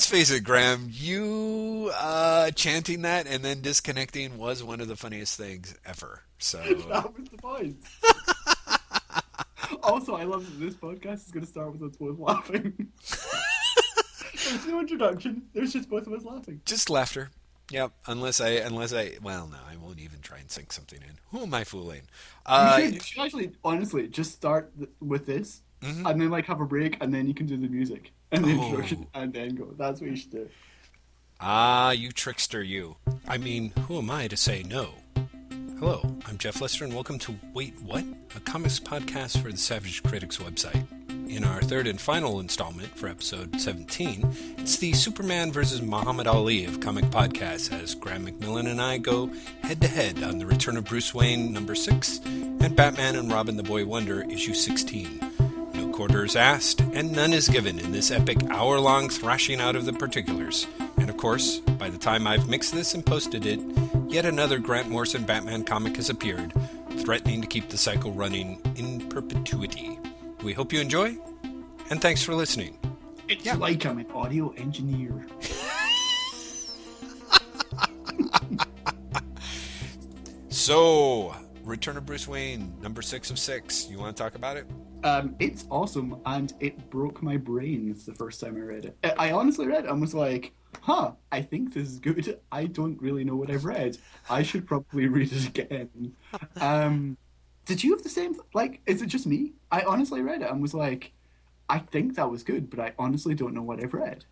let's face it, Graeme. You uh, chanting that and then disconnecting was one of the funniest things ever. So that was the point. also, I love that this podcast is going to start with us both laughing. There's no introduction. There's just both of us laughing. Just laughter. Yep. Unless I, unless I, well, no, I won't even try and sink something in. Who am I fooling? Uh, you, should, you should actually, honestly, just start th- with this, mm-hmm. and then like have a break, and then you can do the music and oh. introduction, and then go. That's what you should do. Ah, you trickster, you. I mean, who am I to say no? Hello, I'm Jeff Lester, and welcome to Wait What? A comics podcast for the Savage Critics website. In our third and final installment for episode 17, it's the Superman vs. Muhammad Ali of comic podcasts as Graeme McMillan and I go head to head on The Return of Bruce Wayne number 6 and Batman and Robin the Boy Wonder issue 16. No quarters asked, and none is given in this epic hour long thrashing out of the particulars. And of course, by the time I've mixed this and posted it, yet another Grant Morrison Batman comic has appeared, threatening to keep the cycle running in perpetuity. We hope you enjoy, and thanks for listening. It's yeah. like I'm an audio engineer. so, Return of Bruce Wayne, number six of six. You want to talk about it? Um, it's awesome, and it broke my brain the first time I read it. I honestly read it and was like, huh, I think this is good. I don't really know what I've read. I should probably read it again. Um, did you have the same? Like, is it just me? I honestly read it and was like, I think that was good, but I honestly don't know what I've read.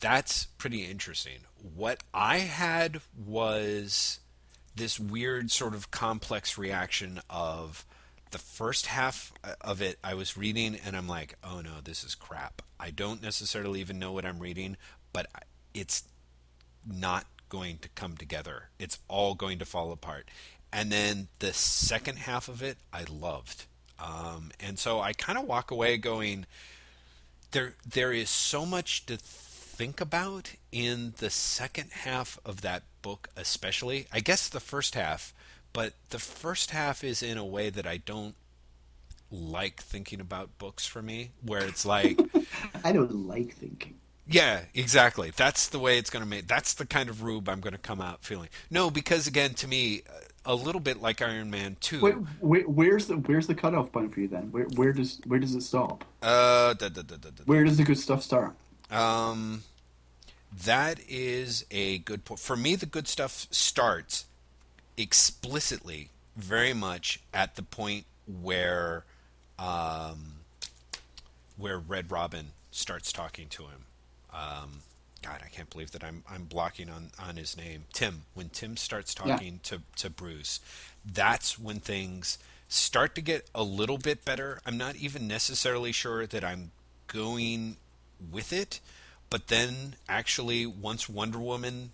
That's pretty interesting. What I had was this weird sort of complex reaction of the first half of it I was reading and I'm like, "Oh no, this is crap. I don't necessarily even know what I'm reading, but it's not going to come together. It's all going to fall apart." And then the second half of it I loved. Um, and so I kind of walk away going, there there is so much to think about in the second half of that book, especially. I guess the first half, but the first half is in a way that I don't like thinking about books for me, where it's like I don't like thinking. Yeah, exactly. That's the way it's going to make. That's the kind of rube I'm going to come out feeling. No, because again, to me, a little bit like Iron Man Two. Wait, wait, where's the where's the cutoff point for you then? Where where does where does it stop? Uh, da, da, da, where does the good stuff start? Um, that is a good point. For me, the good stuff starts explicitly, very much at the point where, um, where Red Robin starts talking to him. Um, God, I can't believe that I'm I'm blocking on on his name. Tim. When Tim starts talking yeah. to to Bruce, that's when things start to get a little bit better. I'm not even necessarily sure that I'm going with it, but then actually once Wonder Woman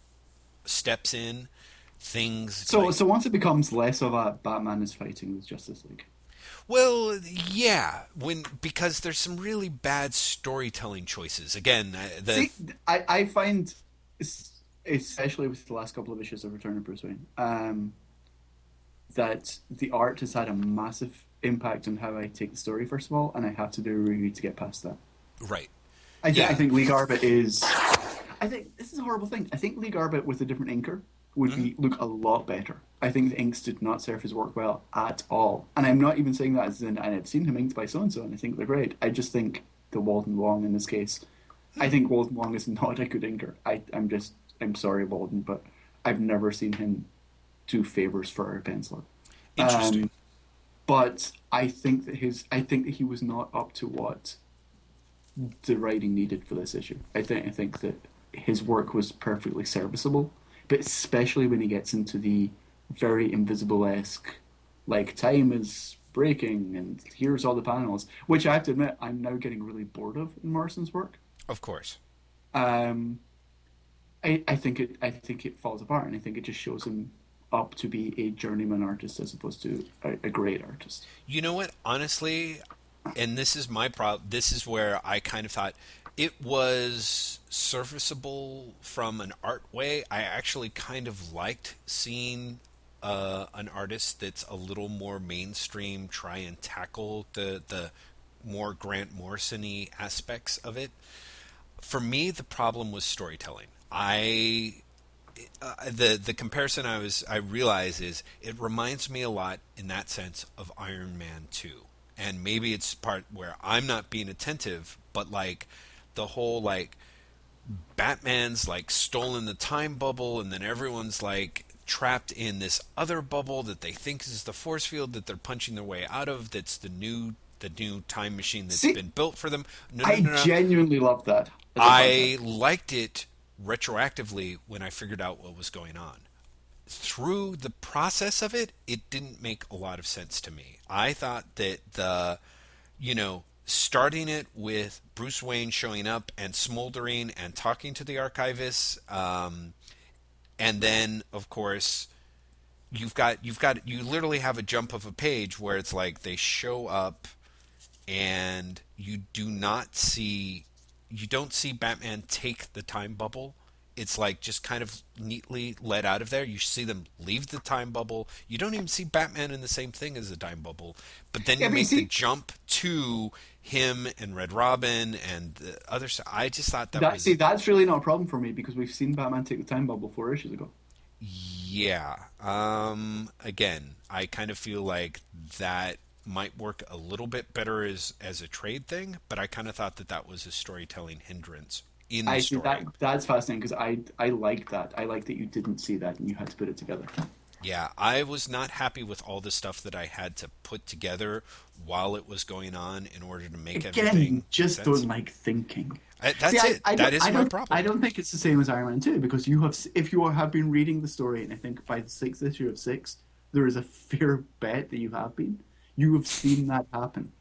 steps in, things So like, so once it becomes less of a Batman is fighting with Justice League. Well, yeah, when because there's some really bad storytelling choices. Again, uh, the... See, I I find especially with the last couple of issues of Return of Bruce Wayne, um, that the art has had a massive impact on how I take the story. First of all, and I have to do a review to get past that. Right. I, yeah. I think Lee Garbett is. I think this is a horrible thing. I think Lee Garbett with a different inker would mm-hmm. be, look a lot better. I think the inks did not serve his work well at all. And I'm not even saying that as in, and I've seen him inked by so and so, and I think they're great. I just think the Walden Wong in this case, I think Walden Wong is not a good inker. I, I'm just, I'm sorry, Walden, but I've never seen him do favors for a penciler. Interesting. Um, but I think that his, I think that he was not up to what the writing needed for this issue. I think, I think that his work was perfectly serviceable, but especially when he gets into the very invisible esque, like time is breaking and here's all the panels, which I have to admit I'm now getting really bored of in Morrison's work. Of course. Um, I I think it I think it falls apart, and I think it just shows him up to be a journeyman artist as opposed to a, a great artist. You know what? Honestly, and this is my problem. This is where I kind of thought it was serviceable from an art way. I actually kind of liked seeing uh, an artist that's a little more mainstream, try and tackle the the more Grant Morrison-y aspects of it. for me, the problem was storytelling. I uh, the the comparison I was I realize is it reminds me a lot in that sense of Iron Man two, and maybe it's part where I'm not being attentive, but like the whole like Batman's like stolen the time bubble, and then everyone's like trapped in this other bubble that they think is the force field that they're punching their way out of. That's the new the new time machine that's See, been built for them. No, I no, no, no. genuinely love that. I concept. liked it retroactively when I figured out what was going on. Through the process of it, it didn't make a lot of sense to me. I thought that the, you know, starting it with Bruce Wayne showing up and smoldering and talking to the archivists, um, and then of course you've got you've got you literally have a jump of a page where it's like they show up and you do not see you don't see Batman take the time bubble. It's like just kind of neatly let out of there. You see them leave the time bubble. You don't even see Batman in the same thing as the time bubble. But then Yeah, you but you make see- the jump to him and Red Robin and the other side. I just thought that, That, was see, that's really not a problem for me because we've seen Batman take the time bubble four issues ago. Yeah. Um, again, I kind of feel like that might work a little bit better as as a trade thing, but I kind of thought that that was a storytelling hindrance in the I story. that that's fascinating because I I like that. I like that you didn't see that and you had to put it together. Yeah, I was not happy with all the stuff that I had to put together while it was going on in order to make Again, everything just sense. don't like thinking. I- that's See, it. I, that don't- I my problem. I don't think it's the same as Iron Man 2 because you have, if you have been reading the story, and I think by the sixth issue of six, there is a fair bet that you have been. You have seen that happen.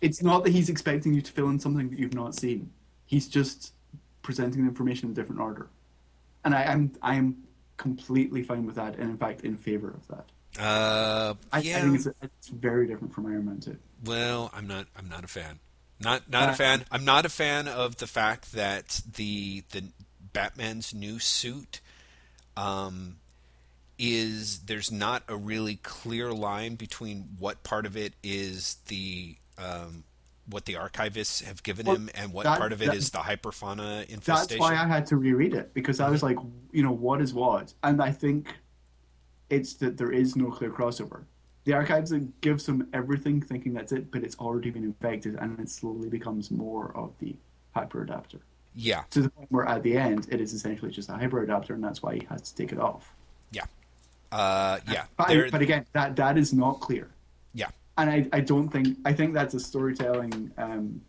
It's not that he's expecting you to fill in something that you've not seen. He's just presenting the information in a different order, and I, I'm I'm completely fine with that, and in fact in favor of that. Uh, I, yeah. I think it's, it's very different from Iron Man 2. Well, I'm not. I'm not a fan. Not not a Uh, fan. I'm not a fan of the fact that the the Batman's new suit um, is there's not a really clear line between what part of it is the um, what the archivists have given Well, him and what that- part of it that- is the hyperfauna infestation. That's why I had to reread it because I was like, you know, what is what? And I think it's that there is no clear crossover. The archives gives them everything, thinking that's it, but it's already been infected, and it slowly becomes more of the hyper adapter yeah, to the point where at the end it is essentially just a hyper adapter, and that's why he has to take it off. yeah, uh, yeah. But, but again, that that is not clear. And I, I don't think I think that's a storytelling um,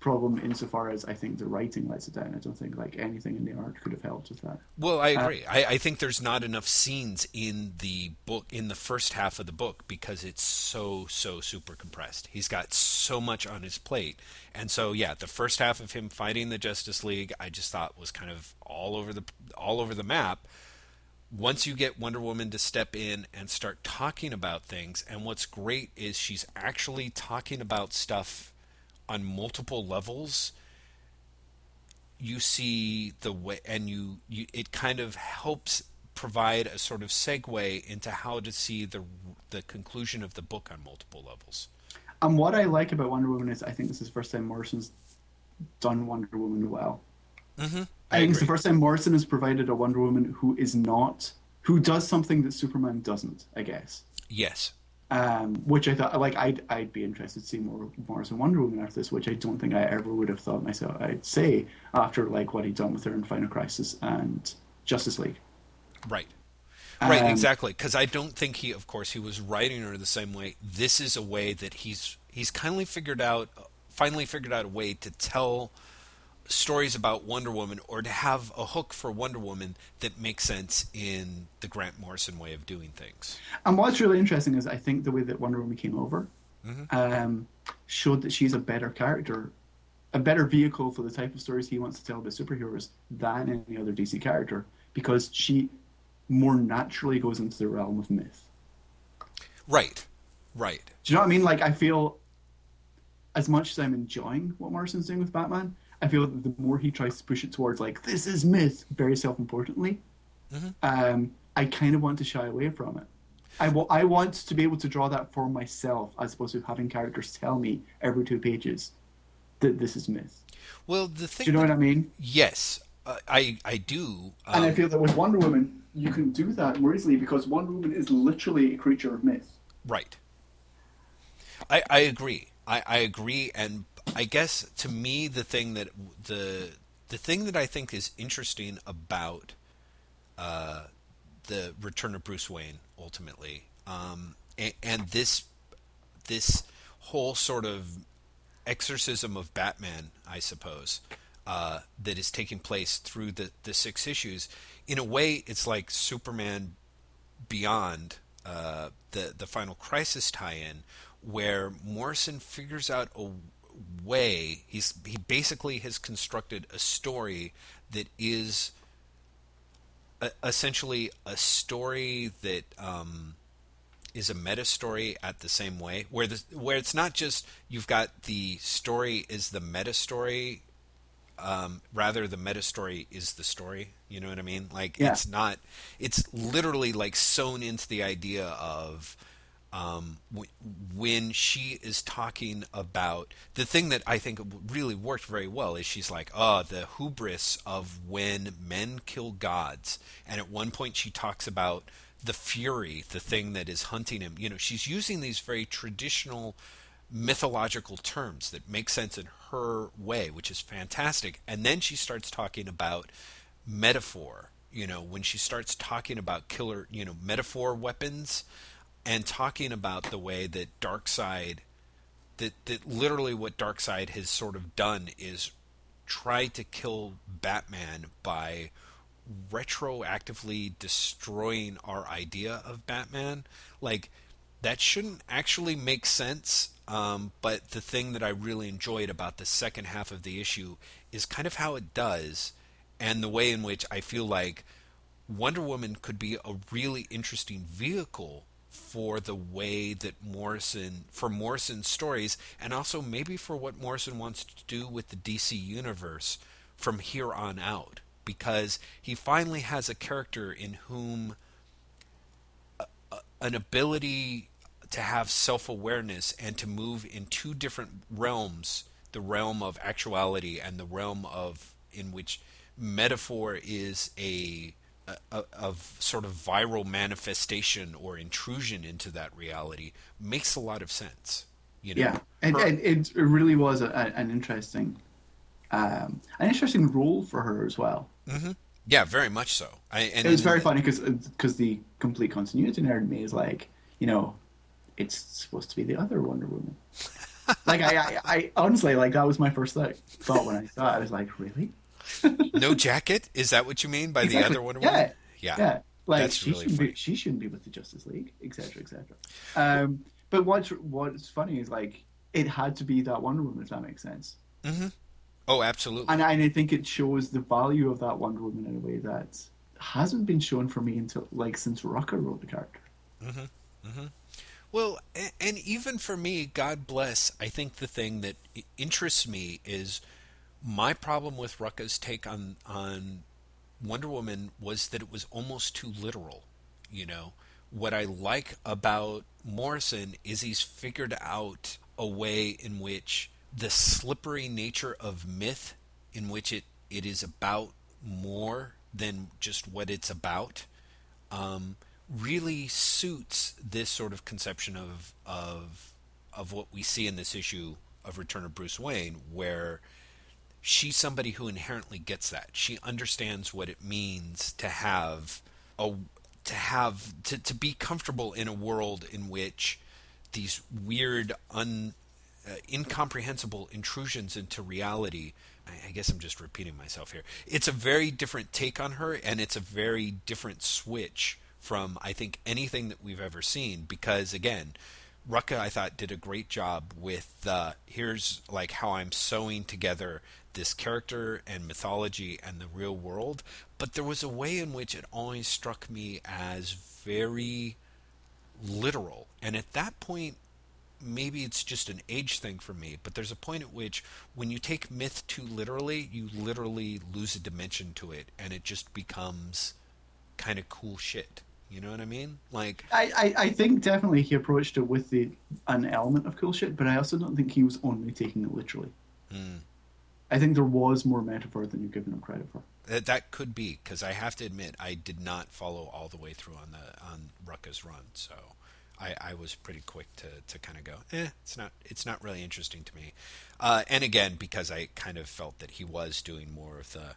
problem insofar as I think the writing lets it down. I don't think like anything in the art could have helped with that. Well, I Uh, agree. I, I think there's not enough scenes in the book, in the first half of the book, because it's so, so super compressed. He's got so much on his plate. And so, yeah, the first half of him fighting the Justice League, I just thought was kind of all over the, all over the map. Once you get Wonder Woman to step in and start talking about things, and what's great is she's actually talking about stuff on multiple levels you see the way and you, you it kind of helps provide a sort of segue into how to see the the conclusion of the book on multiple levels And what I like about Wonder Woman is I think this is the first time Morrison's done Wonder Woman well. mm-hmm. I, think it's the first time Morrison has provided a Wonder Woman who is not who does something that Superman doesn't. I guess, yes um, which I thought like I'd I'd be interested to see more Morrison Wonder Woman after this, which I don't think I ever would have thought myself I'd say after like what he'd done with her in Final Crisis and Justice League. right right Um, exactly because i don't think he of course he was writing her the same way this is a way that he's he's kindly figured out finally figured out a way to tell stories about Wonder Woman or to have a hook for Wonder Woman that makes sense in the Grant Morrison way of doing things. And what's really interesting is I think the way that Wonder Woman came over um, showed that she's a better character, a better vehicle for the type of stories he wants to tell about superheroes than any other DC character because she more naturally goes into the realm of myth. Right. Right. Do you know what I mean? Like I feel as much as I'm enjoying what Morrison's doing with Batman, I feel that the more he tries to push it towards like this is myth, very self-importantly, um, I kind of want to shy away from it. I want to be able to draw that for myself as opposed to having characters tell me every two pages that this is myth. Well, the thing. Do you know that- what I mean? Yes, uh, I I do. and I um, feel that with Wonder Woman, you can do that more easily because Wonder Woman is literally a creature of myth. Right. I I agree. I, I agree, and I guess to me the thing that the the thing that I think is interesting about uh, the Return of Bruce Wayne ultimately, um, and, and this this whole sort of exorcism of Batman, I suppose, uh, that is taking place through the the six issues. In a way, it's like Superman Beyond, uh, the the Final Crisis tie-in, where Morrison figures out a way. He's he basically has constructed a story that is a, essentially a story that um, is a meta story at the same way, where the where it's not just you've got the story is the meta story um, rather the meta story is the story. You know what I mean? Like Yeah. it's not. It's literally like sewn into the idea of um, w- when she is talking about the thing that I think really worked very well is she's like, oh, the hubris of when men kill gods, and at one point she talks about the fury, the thing that is hunting him. You know, she's using these very traditional mythological terms that make sense in her way, which is fantastic. And then she starts talking about metaphor. You know, when she starts talking about killer, you know, metaphor weapons, and talking about the way that Darkseid, that that literally what Darkseid has sort of done is try to kill Batman by retroactively destroying our idea of Batman. Like that shouldn't actually make sense. Um, but the thing that I really enjoyed about the second half of the issue is kind of how it does, and the way in which I feel like Wonder Woman could be a really interesting vehicle for the way that Morrison for Morrison's stories and also maybe for what Morrison wants to do with the DC universe from here on out. Because he finally has a character in whom a, a, an ability to have self-awareness and to move in two different realms the realm of actuality and the realm of in which metaphor is a a- of sort of viral manifestation or intrusion into that reality makes a lot of sense. You know, Yeah, and, Her- and it really was a, an interesting, um, an interesting role for her as well. yeah, very much so. I, and It was and- very funny because because the complete continuity nerd in me is like, you know, it's supposed to be the other Wonder Woman. like I, I, I honestly like that was my first thought, thought when I saw it. I was like, really? no jacket. Is that what you mean by the other Wonder yeah. Woman? Yeah, yeah. Like That's she really shouldn't funny. be she shouldn't be with the Justice League, etc., etc. Um, but what's what's funny is like it had to be that Wonder Woman if that makes sense. Mm-hmm. Oh, absolutely. And I, and I think it shows the value of that Wonder Woman in a way that hasn't been shown for me until like since Rucka wrote the character. Mm-hmm. Mm-hmm. Well, and, and even for me, God bless, I think the thing that interests me is my problem with Rucka's take on on Wonder Woman was that it was almost too literal. You know, what I like about Morrison is he's figured out a way in which the slippery nature of myth, in which it, it is about more than just what it's about, um, really suits this sort of conception of of of what we see in this issue of Return of Bruce Wayne, where she's somebody who inherently gets that. She understands what it means to have a to have to, to be comfortable in a world in which these weird un uh, incomprehensible intrusions into reality I, I guess I'm just repeating myself here. It's a very different take on her and it's a very different switch from I think anything that we've ever seen because again Rucka, I thought, did a great job with uh, here's like how I'm sewing together this character and mythology and the real world. But there was a way in which it always struck me as very literal. And at that point, maybe it's just an age thing for me, but there's a point at which when you take myth too literally, you literally lose a dimension to it and it just becomes kind of cool shit. You know what I mean? Like, I, I, I think definitely he approached it with the an element of cool shit, but I also don't think he was only taking it literally. Hmm. I think there was more metaphor than you've given him credit for. That, that could be because I have to admit I did not follow all the way through on the on Rucka's run, so I, I was pretty quick to, to kind of go, eh, it's not it's not really interesting to me. Uh, and again, because I kind of felt that he was doing more of the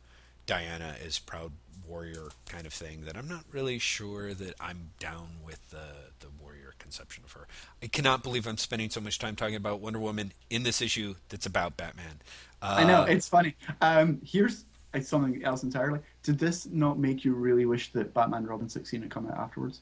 Diana is proud warrior kind of thing, that I'm not really sure that I'm down with the the warrior conception of her. I cannot believe I'm spending so much time talking about Wonder Woman in this issue that's about Batman. Uh, I know it's funny. Um, here's uh, something else entirely. Did this not make you really wish that Batman Robin 16 had come out afterwards?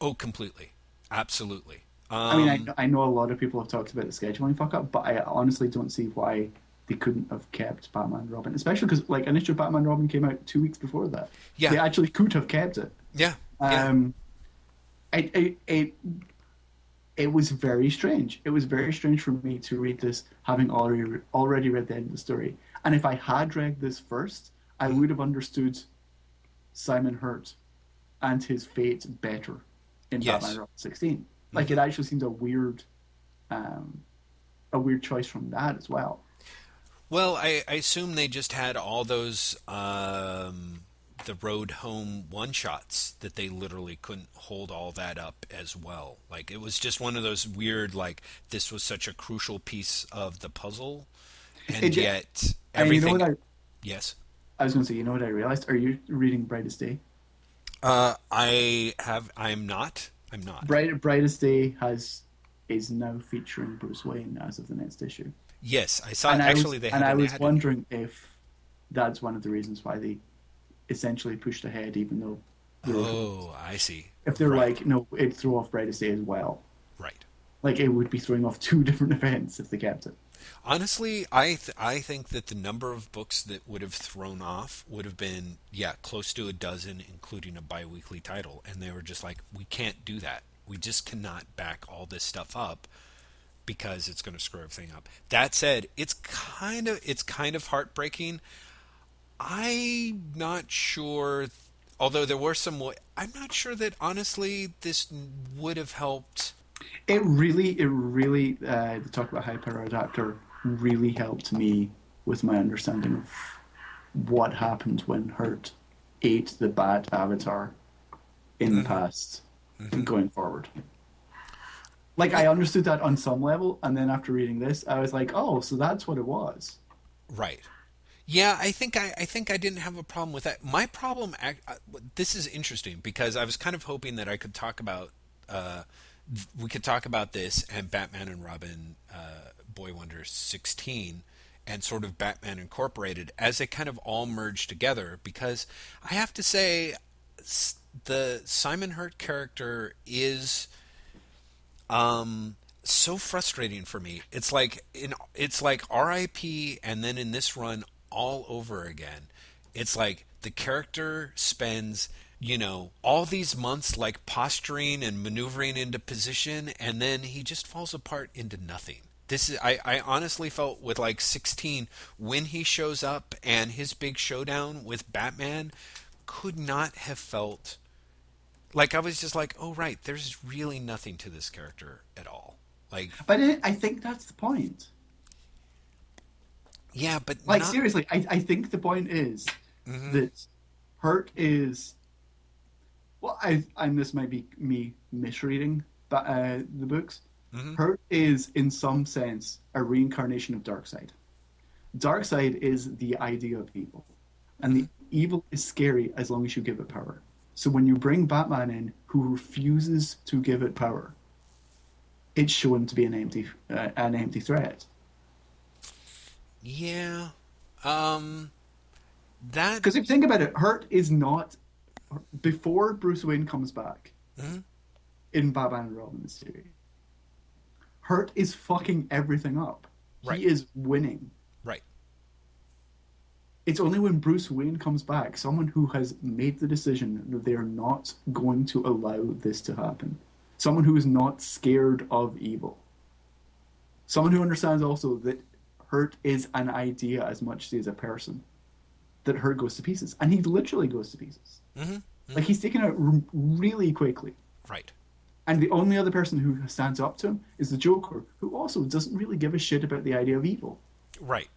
Oh, completely, absolutely. Um, I mean, I, I know a lot of people have talked about the scheduling fuck up, but I honestly don't see why they couldn't have kept Batman Robin, especially because like initial Batman Robin came out two weeks before that. Yeah. they actually could have kept it. yeah, yeah. Um, it, it, it, it was very strange. It was very strange for me to read this having already already read the end of the story. And if I had read this first, I would have understood Simon Hurt and his fate better in Yes. Batman Robin 16. Like it actually seemed a weird, um, a weird choice from that as well. Well, I, I assume they just had all those um, the road home one shots that they literally couldn't hold all that up as well. Like it was just one of those weird like this was such a crucial piece of the puzzle, and It- yet And you know everything. I, yes, I was going to say? You know what I realized? Are you reading Brightest Day? uh, I have. I'm not. I'm not. Bright, Brightest Day has is now featuring Bruce Wayne as of the next issue. Yes, I saw. and actually, I was, they and I was wondering if that's one of the reasons why they essentially pushed ahead, even though Oh, I see. if they're Right. like, no, it'd throw off Brightest Day as well. Right. Like it would be throwing off two different events if they kept it. Honestly, I th- I think that the number of books that would have thrown off would have been yeah close to a dozen, including a biweekly title, and they were just like, we can't do that. We just cannot back all this stuff up because it's going to screw everything up. That said, it's kind of it's kind of heartbreaking. I'm not sure. Although there were some, I'm not sure that honestly this would have helped. It really, it really, uh, the talk about Hyper Adapter really helped me with my understanding of what happened when Hurt ate the Bat Avatar in the past and going forward. Like, I understood that on some level, and then after reading this, I was like, oh, so that's what it was. Right. Yeah, I think I, I think I didn't have a problem with that. My problem, uh, this is interesting because I was kind of hoping that I could talk about, uh, we could talk about this and Batman and Robin, uh, Boy Wonder sixteen, and sort of Batman Incorporated as they kind of all merge together. Because I have to say, the Simon Hurt character is um so frustrating for me. It's like in it's like rip and then in this run all over again. It's like the character spends you know all these months like posturing and maneuvering into position and then he just falls apart into nothing. This is I, I honestly felt with like 16 when he shows up and his big showdown with batman could not have felt like I was just like, oh right, there's really nothing to this character at all. Like, But I, I think that's the point. yeah, but Like, not- seriously, I, I think the point is mm-hmm. that Hurt is. Well, I, and this might be me misreading but, uh, the books. Mm-hmm. Hurt is, in some sense, a reincarnation of Darkseid. Darkseid is the idea of evil, and the mm-hmm. evil is scary as long as you give it power. So when you bring Batman in, who refuses to give it power, it's shown to be an empty, uh, an empty threat. yeah, um, that Because if you think about it, Hurt is not before Bruce Wayne comes back Mhm. in Batman and Robin series. Hurt is fucking everything up. Right. He is winning. right, It's only when Bruce Wayne comes back, someone who has made the decision that they are not going to allow this to happen, someone who is not scared of evil, someone who understands also that Hurt is an idea as much as a person, that Hurt goes to pieces, and he literally goes to pieces. hmm Like he's taken out r- really quickly. right, And the only other person who stands up to him is the Joker, who also doesn't really give a shit about the idea of evil. right.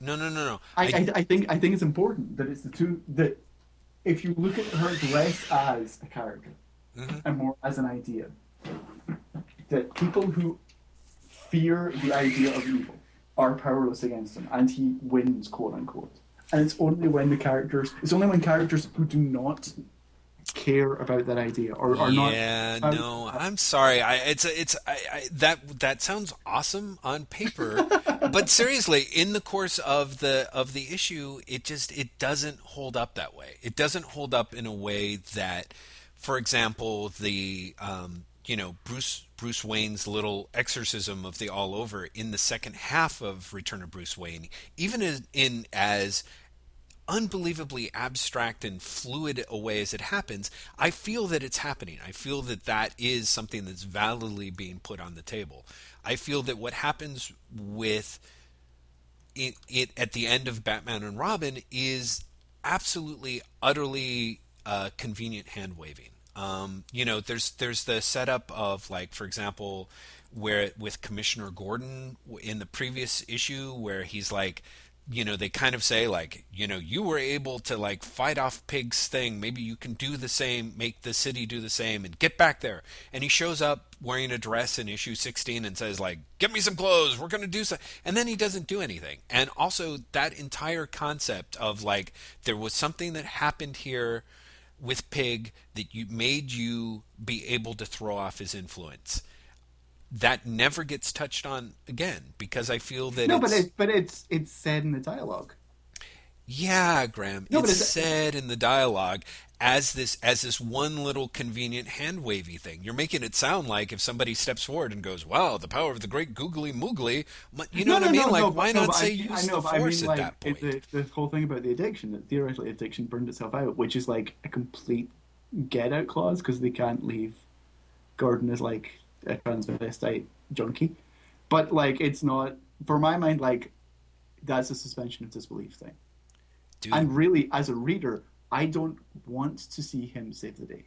No, no, no, no. I, I, I think I think it's important that it's the two that if you look at her less as a character Mhm. and more as an idea, that people who fear the idea of evil are powerless against him, and he wins, quote unquote. And it's only when the characters, it's only when characters who do not care about that idea or are not. yeah, um, no, I'm sorry. I it's it's I, I, that that sounds awesome on paper, but seriously, in the course of the of the issue, it just it doesn't hold up that way. It doesn't hold up in a way that, for example, the um, you know Bruce Bruce Wayne's little exorcism of the all over in the second half of Return of Bruce Wayne, even in, in as unbelievably abstract and fluid a way as it happens, I feel that it's happening. I feel that that is something that's validly being put on the table. I feel that what happens with it, it at the end of Batman and Robin is absolutely, utterly uh, convenient hand waving. Um, you know, there's there's the setup of like, for example, where with Commissioner Gordon in the previous issue, where he's like, you know, they kind of say like, you know, you were able to like fight off Pig's thing. Maybe you can do the same, make the city do the same, and get back there. And he shows up wearing a dress in issue 16 and says like, "Get me some clothes. We're going to do something." And then he doesn't do anything. And also that entire concept of like there was something that happened here with Pig that you made you be able to throw off his influence. That never gets touched on again because I feel that No, it's, but it, but it's it's said in the dialogue. yeah, Graeme. No, it's it's- said in the dialogue as this as this one little convenient hand wavy thing. You're making it sound like if somebody steps forward and goes, "Wow, the power of the great googly moogly," you know No, what I mean? no, like, no, why no, not say I, use I know, the but I force mean, at like, that point? The, the whole thing about the addiction that theoretically addiction burned itself out, which is like a complete get out clause because they can't leave Gordon is like a transvestite junkie. But like, it's not for my mind. Like, that's a suspension of disbelief thing. Dude, And really, as a reader, I don't want to see him save the day.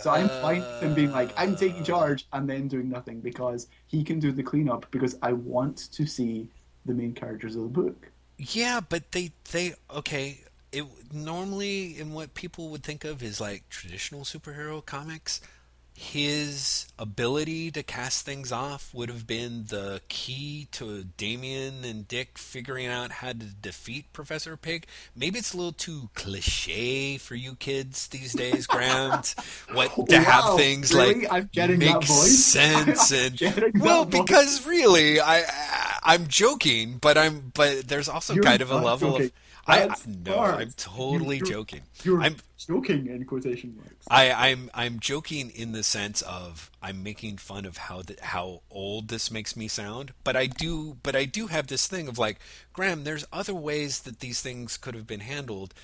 So I'm fine with him being like, I'm taking uh. charge and then doing nothing because he can do the cleanup because I want to see the main characters of the book. Yeah, but they they okay. It normally in what people would think of is like traditional superhero comics. His ability to cast things off would have been the key to Damian and Dick figuring out how to defeat Professor Pig. Maybe it's a little too cliche for you kids these days, Graeme. what to have things really? like I'm getting make that voice? sense I'm and well, that voice. because really, I, I I'm joking, but I'm but there's also You're kind of a level joking. of I, I no. I'm totally You're- joking. You're I'm joking in quotation marks. I, I'm I'm joking in the sense of I'm making fun of how the, how old this makes me sound, but I do but I do have this thing of like Graeme. There's other ways that these things could have been handled.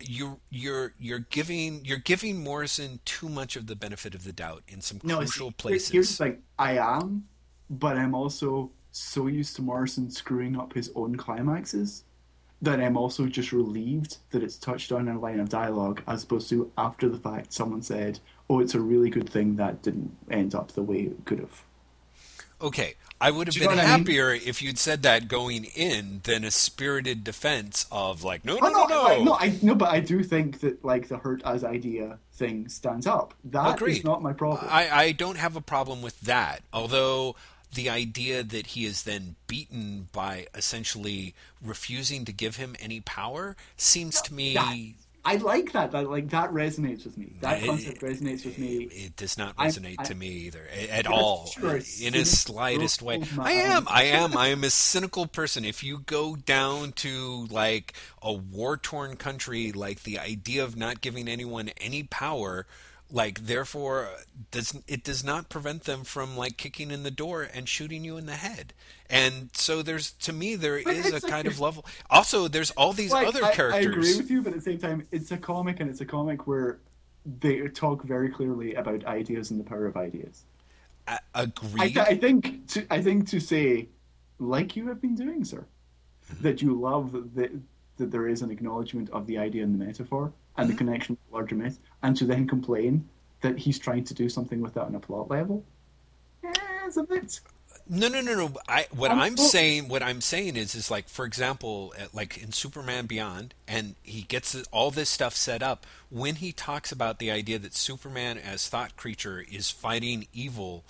You're you're you're giving you're giving Morrison too much of the benefit of the doubt in some No, crucial places. Here's thing: I am, but I'm also so used to Morrison screwing up his own climaxes that I'm also just relieved that it's touched on in a line of dialogue, as opposed to after the fact someone said, "Oh, it's a really good thing that didn't end up the way it could have." Okay, I would have Do you know been what I mean? happier if you'd said that going in than a spirited defense of like, no, no, Oh, no, no, no. I, no, I no, but I do think that like the hurt as idea thing stands up. That is Agreed. not my problem. I, I don't have a problem with that. Although the idea that he is then beaten by essentially refusing to give him any power seems to me. That- I like that. That like that resonates with me. That it- concept resonates with me. It does not resonate I- to me either at all, sure in a slightest way. I am, I am, I am a cynical person. If you go down to like a war-torn country, like the idea of not giving anyone any power, like therefore does it does not prevent them from like kicking in the door and shooting you in the head. And so there's to me there is a like- kind of level. Also, there's all these Like, other I, I agree with you, but at the same time, it's a comic, and it's a comic where they talk very clearly about ideas and the power of ideas. A- I, agreed. I think to I think to say, like you have been doing, sir, Mm-hmm. that you love that that there is an acknowledgement of the idea and the metaphor and Mm-hmm. the connection with the larger myth, and to then complain that he's trying to do something with that on a plot level. Yeah, it's a bit. No, no, no, no. I what I'm well- saying, what I'm saying is, is like, for example, at- like in Superman Beyond, and he gets all this stuff set up. When he talks about the idea that Superman as thought creature is fighting evil,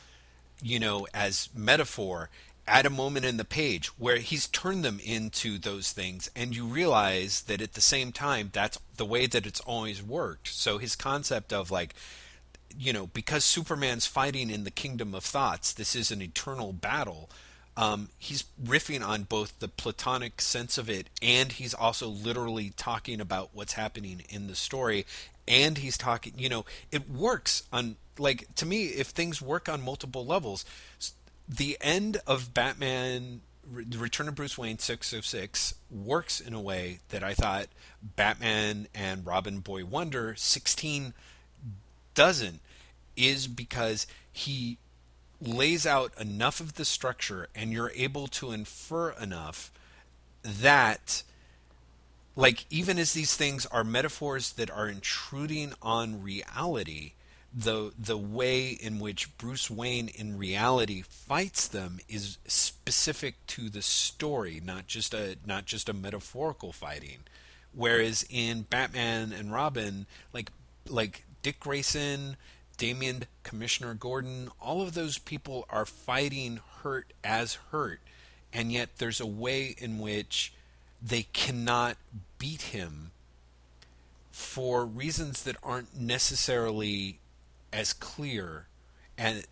you know, as metaphor, at a moment in the page where he's turned them into those things, and you realize that at the same time, that's the way that it's always worked. So his concept of like you know, because Superman's fighting in the kingdom of thoughts, this is an eternal battle. Um, he's riffing on both the platonic sense of it, and he's also literally talking about what's happening in the story. And he's talking, you know, it works on, like, to me, if things work on multiple levels, the end of Batman, The Return of Bruce Wayne 606 works in a way that I thought Batman and Robin Boy Wonder 16 doesn't is because he lays out enough of the structure and you're able to infer enough that like even as these things are metaphors that are intruding on reality the the way in which Bruce Wayne in reality fights them is specific to the story not just a not just a metaphorical fighting. Whereas in Batman and Robin like like Dick Grayson Damian Commissioner Gordon all of those people are fighting hurt as hurt. And yet there's a way in which they cannot beat him for reasons that aren't necessarily as clear and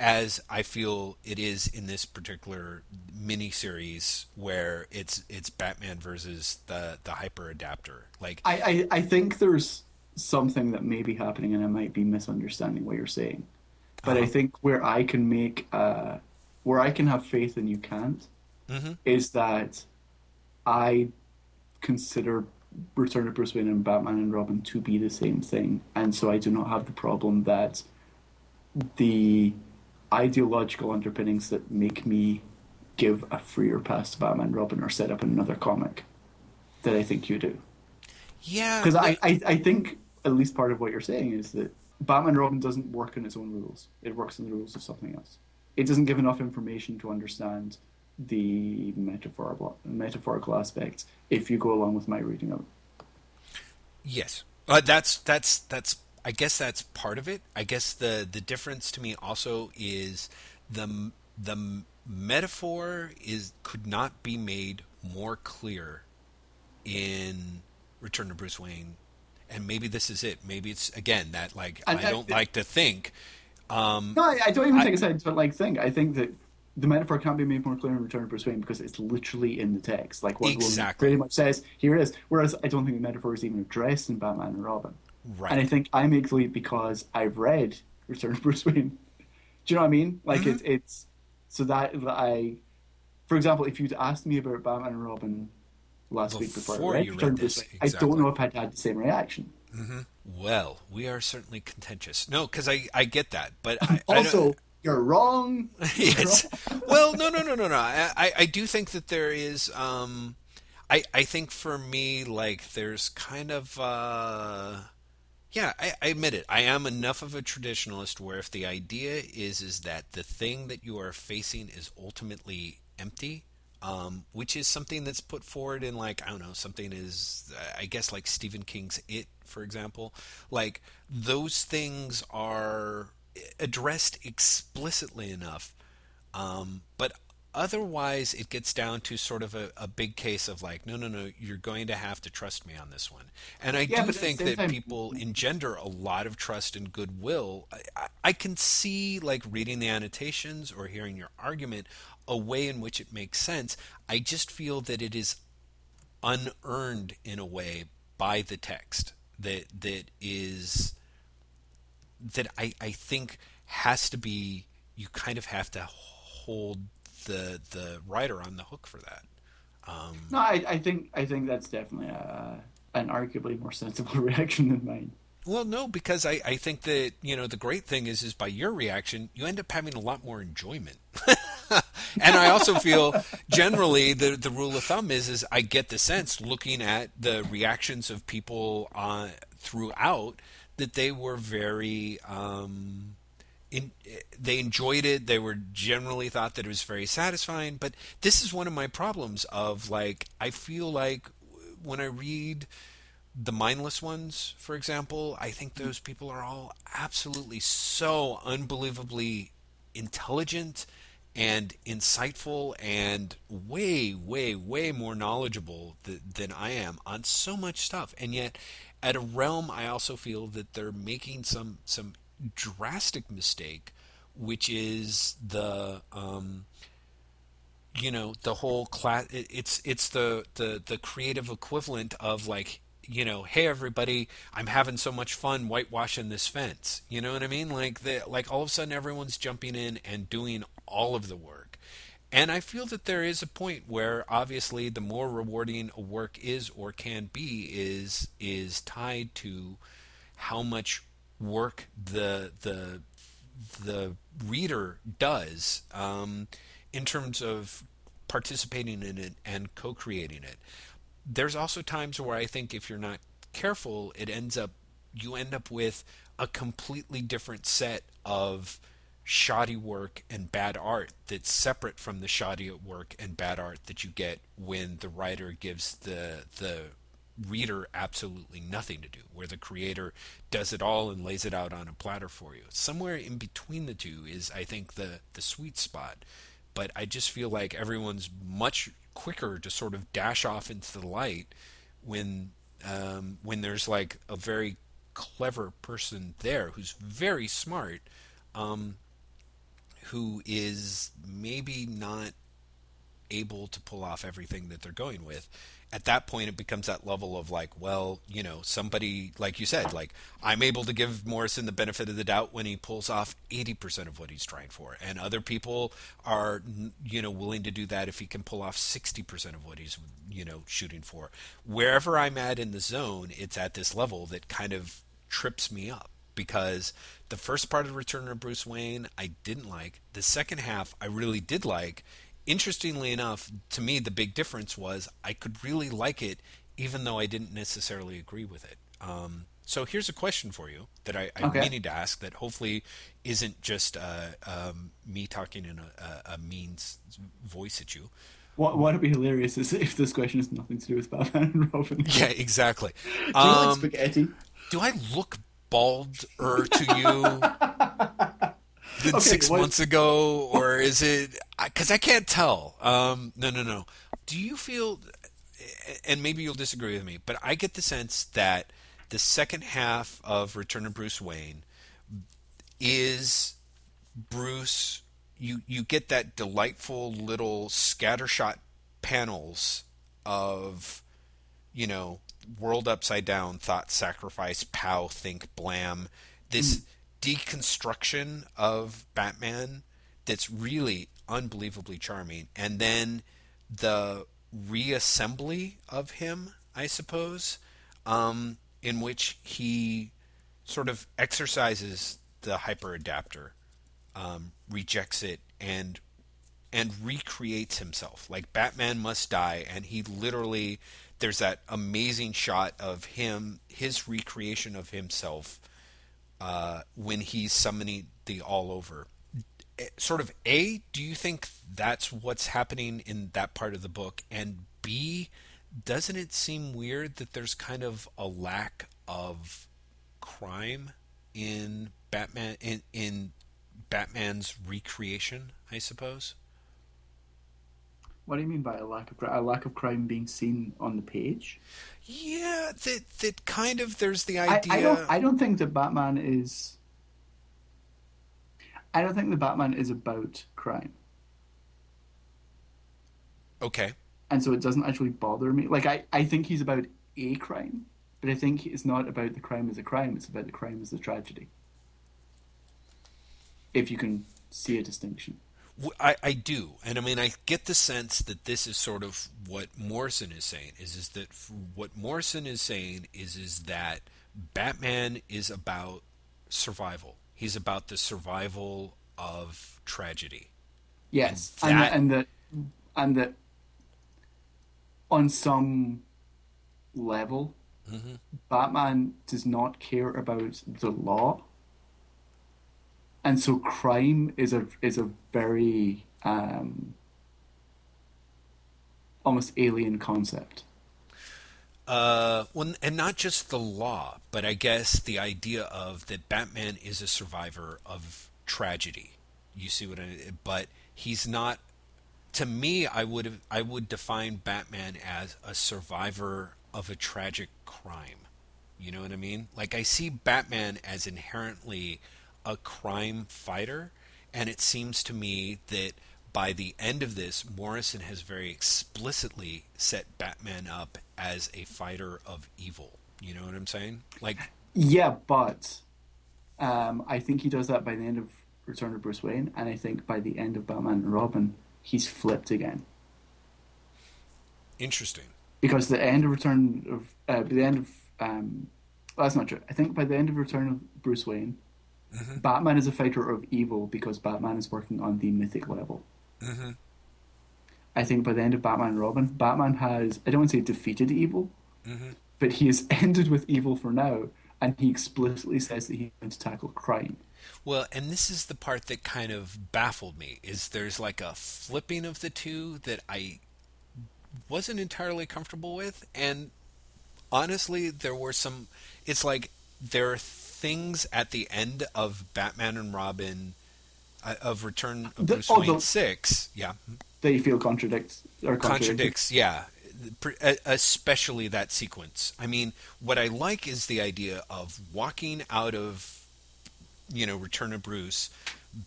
as I feel it is in this particular mini series where it's it's Batman versus the the hyper adapter. Like I, I, I think there's something that may be happening, and I might be misunderstanding what you're saying. But I Uh-huh. think where I can make, uh, where I can have faith and you can't, Mhm. is that I consider Return of Bruce Wayne and Batman and Robin to be the same thing, and so I do not have the problem that the ideological underpinnings that make me give a freer pass to Batman and Robin are set up in another comic that I think you do. yeah, Because I, I, I think at least part of what you're saying is that Batman and Robin doesn't work on its own rules. It works on the rules of something else. It doesn't give enough information to understand the metaphorical metaphorical aspects if you go along with my reading of it. Yes, uh, that's that's that's. I guess that's part of it. I guess the the difference to me also is the the metaphor is could not be made more clear in Return to Bruce Wayne, and maybe this is it. Maybe it's again that like I I- don't like to think. Um, No, I, I don't even I- think it's a but like thing. I think that the metaphor can't be made more clear in Return of Bruce Wayne because it's literally in the text. Like what Exactly. pretty much says, here it is. Whereas I don't think the metaphor is even addressed in Batman and Robin. right. And I think I make the leap because I've read Return of Bruce Wayne. Do you know what I mean? Like Mm-hmm. it's it's so that, that I, for example, if you'd asked me about Batman and Robin last week before Before I read Return of Bruce Wayne, I don't know if I'd had the same reaction. well, we are certainly contentious. No, because I I get that, but I, I don't- Also, you're wrong. Well, no, no, no, no, no. I, I- I do think that there is. Um, I, I think for me, like, there's kind of. Uh, yeah, I, I admit it. I am enough of a traditionalist where if the idea is is that the thing that you are facing is ultimately empty, um, which is something that's put forward in like I don't know something is uh, I guess like Stephen King's It, for example. Like those things are addressed explicitly enough, um, but otherwise it gets down to sort of a, a big case of like no no no you're going to have to trust me on this one. And i Yeah, do but at the think that time- people engender a lot of trust and goodwill. I, I, I can see like reading the annotations or hearing your argument a way in which it makes sense. I just feel that it is unearned in a way by the text that that is that I, I think has to be you kind of have to hold the the writer on the hook for that. Um, No, I, I think I think that's definitely a, an arguably more sensible reaction than mine. well, no, because I, I think that you know the great thing is is by your reaction you end up having a lot more enjoyment. and I also feel generally the the rule of thumb is is I get the sense looking at the reactions of people uh, throughout that they were very um, in, they enjoyed it. They were generally thought that it was very satisfying. But this is one of my problems of like I feel like when I read the mindless ones, for example, I think those people are all absolutely so unbelievably intelligent and insightful and way, way, way more knowledgeable th- than I am on so much stuff. And yet, at a realm, I also feel that they're making some some drastic mistake, which is the um, you know the whole class. It's it's the the the creative equivalent of like you know, hey everybody, I'm having so much fun whitewashing this fence. You know what I mean? Like the like all of a sudden everyone's jumping in and doing all of the work. And I feel that there is a point where obviously the more rewarding a work is or can be is is tied to how much work the the the reader does um, in terms of participating in it and co-creating it. There's also times where I think if you're not careful, it ends up you end up with a completely different set of shoddy work and bad art that's separate from the shoddy work and bad art that you get when the writer gives the the reader absolutely nothing to do where the creator does it all and lays it out on a platter for you. Somewhere in between the two is i think the the sweet spot. But i just feel like everyone's much quicker to sort of dash off into the light when um, when there's like a very clever person there who's very smart, um, who is maybe not able to pull off everything that they're going with at that point it becomes that level of like well you know somebody like you said like i'm able to give morrison the benefit of the doubt when he pulls off 80% of what he's trying for. And other people are you know willing to do that if he can pull off 60% of what he's you know shooting for. Wherever i'm at in the zone it's at this level that kind of trips me up because the first part of return of bruce wayne i didn't like the second half i really did like interestingly enough, to me, the big difference was I could really like it, even though I didn't necessarily agree with it. Um, so here's a question for you that I, I okay. to ask that hopefully isn't just uh, um, me talking in a, a, mean voice at you. What would be hilarious is if this question has nothing to do with Batman and Robin. Yeah, exactly. do you um, like spaghetti? Do I look balder to you? than okay, six what? months ago, or is it? Because I can't tell. Um, no, no, no. Do you feel? And maybe you'll disagree with me, but I get the sense that the second half of Return of Bruce Wayne is Bruce. You you get that delightful little scattershot panels of, you know, world upside down, thought, sacrifice, pow, think, blam. This. Mm deconstruction of Batman that's really unbelievably charming, and then the reassembly of him, I suppose, um, in which he sort of exercises the hyper adapter, um, rejects it, and and recreates himself. Like Batman must die, and he literally there's that amazing shot of him, his recreation of himself uh, when he's summoning the all over. Eh, sort of A, do you think that's what's happening in that part of the book? And B, doesn't it seem weird that there's kind of a lack of crime in Batman in, in Batman's recreation, I suppose? What do you mean by a lack of a lack of crime being seen on the page? Yeah, that that kind of there's the idea. I, I don't. I don't think that Batman is. I don't think the Batman is about crime. Okay. And so it doesn't actually bother me. Like I, I think he's about a crime, but I think it's not about the crime as a crime. It's about the crime as a tragedy. If you can see a distinction. I, I do, and I mean I get the sense that this is sort of what Morrison is saying is is that what Morrison is saying is is that Batman is about survival. He's about the survival of tragedy. Yes, and that, and that and that on some level, mm-hmm. Batman does not care about the law and so crime is a is a very um, almost alien concept. Uh, well, and not just the law, but I guess the idea of that Batman is a survivor of tragedy. You see what I? Mean? But he's not. To me, I would I would define Batman as a survivor of a tragic crime. You know what I mean? Like I see Batman as inherently a crime fighter, and it seems to me that by the end of this, Morrison has very explicitly set Batman up as a fighter of evil. You know what I'm saying? Like, yeah, but um, I think he does that by the end of Return of Bruce Wayne, and I think by the end of Batman and Robin, he's flipped again. Interesting. Because the end of Return of uh, the end of um, well, that's not true. I think by the end of Return of Bruce Wayne, mm-hmm. Batman is a fighter of evil because Batman is working on the mythic level. Mm-hmm. I think by the end of Batman and Robin, Batman has, I don't want to say defeated evil, mm-hmm. but he has ended with evil for now, and he explicitly says that he's going to tackle crime. Well, and this is the part that kind of baffled me is there's like a flipping of the two that I wasn't entirely comfortable with and honestly there were some it's like there are things at the end of Batman and Robin uh, of Return of Bruce the, oh, Wayne six, yeah, they feel contradicts or contradicts, yeah, especially that sequence. I mean, what I like is the idea of walking out of, you know, Return of Bruce.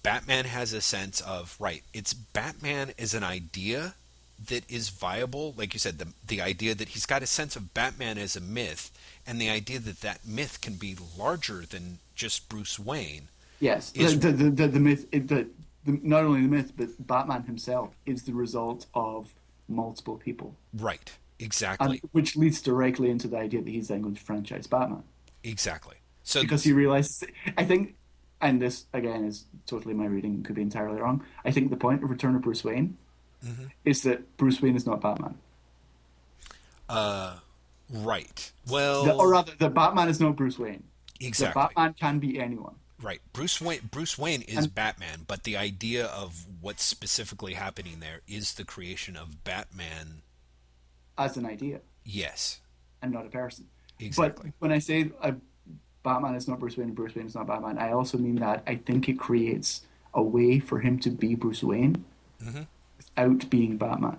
Batman has a sense of right. It's Batman as an idea that is viable. Like you said, the the idea that he's got a sense of Batman as a myth, and the idea that that myth can be larger than just Bruce Wayne Yes, is, the, the, the, the, myth, the, not only the myth, but Batman himself is the result of multiple people. Right, exactly. And, which leads directly into the idea that he's then going to franchise Batman. Exactly. So because he realizes, I think, and this again is totally my reading, could be entirely wrong. I think the point of Return of Bruce Wayne mm-hmm. is that Bruce Wayne is not Batman. Uh, right. Well, the, or rather, the Batman is not Bruce Wayne. Exactly. The Batman can be anyone. Right. Bruce Wayne Bruce Wayne is and, Batman, but the idea of what's specifically happening there is the creation of Batman as an idea. Yes. And not a person. Exactly. But when I say uh, Batman is not Bruce Wayne and Bruce Wayne is not Batman, I also mean that I think it creates a way for him to be Bruce Wayne mm-hmm. Without being Batman.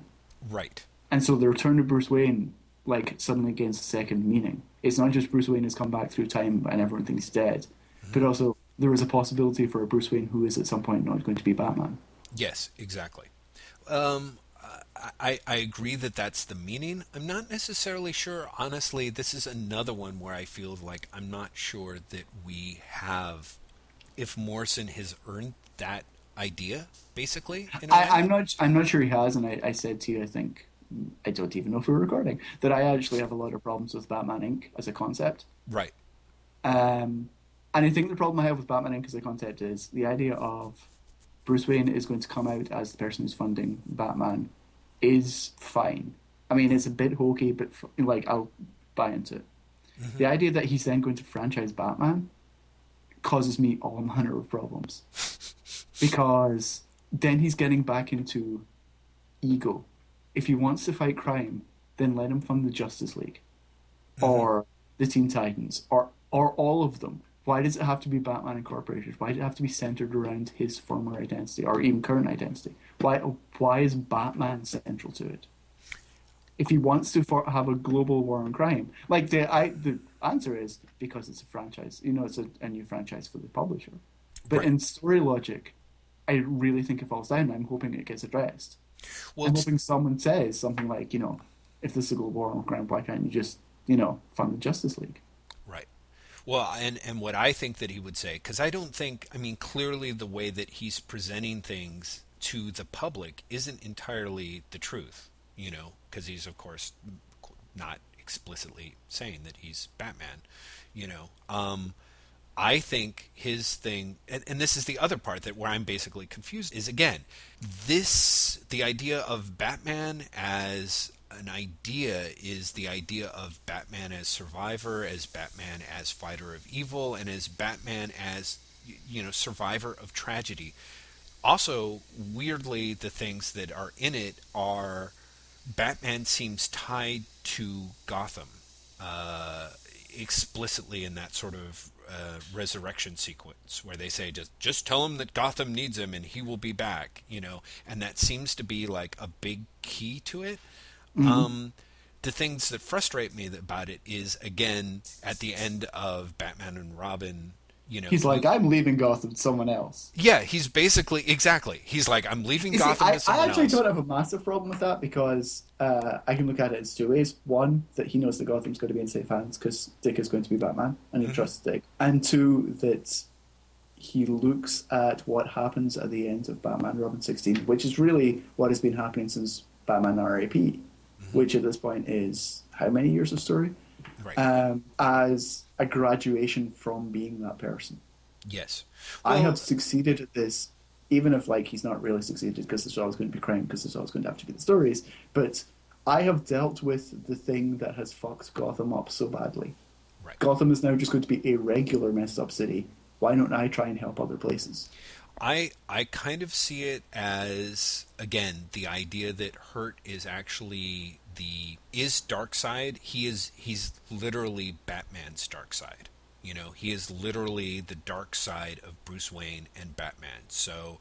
Right. And so the return of Bruce Wayne like suddenly gains a second meaning. It's not just Bruce Wayne has come back through time and everyone thinks he's dead, mm-hmm. but also there is a possibility for a Bruce Wayne who is at some point not going to be Batman. Yes, exactly. Um, I, I agree that that's the meaning. I'm not necessarily sure. Honestly, this is another one where I feel like I'm not sure that we have, if Morrison has earned that idea, basically. I, am not. I'm not sure he has, and I, I said to you, I think I don't even know if we're recording that I actually have a lot of problems with Batman Inc. as a concept. Right. Um, and I think the problem I have with Batman Inc. as a concept is the idea of Bruce Wayne is going to come out as the person who's funding Batman is fine. I mean, it's a bit hokey, but like I'll buy into it. Mm-hmm. The idea that he's then going to franchise Batman causes me all manner of problems because then he's getting back into ego. If he wants to fight crime, then let him fund the Justice League mm-hmm. or the Teen Titans or or all of them. Why does it have to be Batman Incorporated? Why does it have to be centered around his former identity or even current identity? Why why is Batman central to it? If he wants to for, have a global war on crime, like the I the answer is because it's a franchise. You know, it's a, a new franchise for the publisher. But right. in story logic, I really think it falls down. I'm hoping it gets addressed. Well, I'm hoping someone says something like, you know, if this is a global war on crime, why can't you just, you know, fund the Justice League? Right. Well, and and what I think that he would say, because I don't think, I mean, clearly the way that he's presenting things to the public isn't entirely the truth, you know, because he's of course not explicitly saying that he's Batman, you know. Um, I think his thing, and, and, this is the other part that where I'm basically confused, is again, this the idea of Batman as an idea is the idea of Batman as survivor, as Batman as fighter of evil, and as Batman as you know survivor of tragedy. Also, weirdly, the things that are in it are Batman seems tied to Gotham uh, explicitly in that sort of uh, resurrection sequence where they say just just tell him that Gotham needs him and he will be back, you know, and that seems to be like a big key to it. Mm-hmm. Um, the things that frustrate me about it is again at the end of Batman and Robin you know he's like i'm leaving gotham to someone else yeah he's basically exactly he's like i'm leaving you gotham see, to someone else. I, actually else. don't have a massive problem with that because uh, i can look at it as two ways one that he knows that gotham's going to be in safe hands because dick is going to be batman and he mm-hmm. trusts dick and two that he looks at what happens at the end of batman robin 16 which is really what has been happening since batman rap mm-hmm. which at this point is how many years of story right. um, as a graduation from being that person. Yes. Well, I have succeeded at this, even if like he's not really succeeded because there's always going to be crime because there's always going to have to be the stories. But I have dealt with the thing that has fucked Gotham up so badly. Right. Gotham is now just going to be a regular messed up city. Why don't I try and help other places? I I kind of see it as again the idea that Hurt is actually the is dark side He is he's literally Batman's dark side You know, he is literally the dark side of Bruce Wayne and Batman. So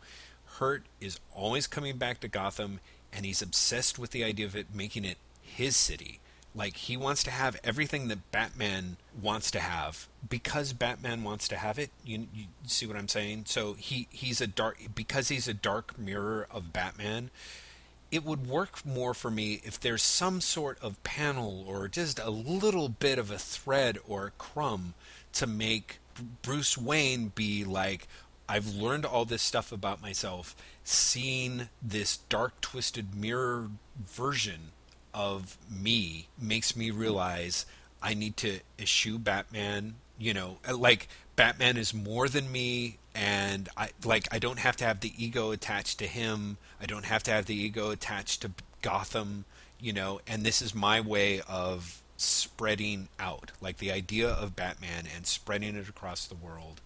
Hurt is always coming back to Gotham and he's obsessed with the idea of it making it his city. Like he wants to have everything that Batman wants to have because Batman wants to have it. You, you see what I'm saying? So he he's a dark because he's a dark mirror of Batman it would work more for me if there's some sort of panel or just a little bit of a thread or a crumb to make Bruce Wayne be like, I've learned all this stuff about myself, seeing this dark, twisted mirror version of me makes me realize I need to eschew Batman. You know, like Batman is more than me and I like I don't have to have the ego attached to him. I don't have to have the ego attached to Gotham, you know, and this is my way of spreading out, like the idea of Batman and spreading it across the world.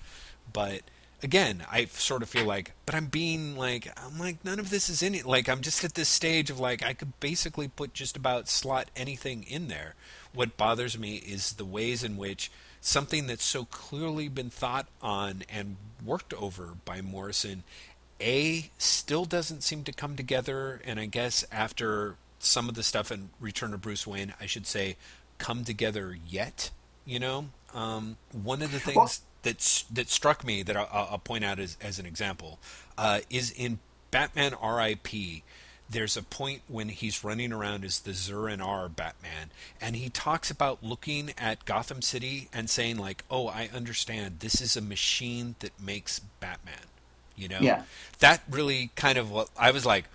But again, I sort of feel like, but I'm being like, I'm like, none of this is in it. Like, I'm just at this stage of like, I could basically put just about slot anything in there. What bothers me is the ways in which something that's so clearly been thought on and worked over by Morrison, A, still doesn't seem to come together. And I guess after some of the stuff in Return of Bruce Wayne, I should say, come together yet. You know, um, one of the things well, that that struck me that I'll, I'll point out as, as an example uh, is in Batman R.I.P there's a point when he's running around as the Zur-En-Arrh Batman, and he talks about looking at Gotham City and saying like, "Oh, I understand. This is a machine that makes Batman." You know, yeah. that really kind of what I was like.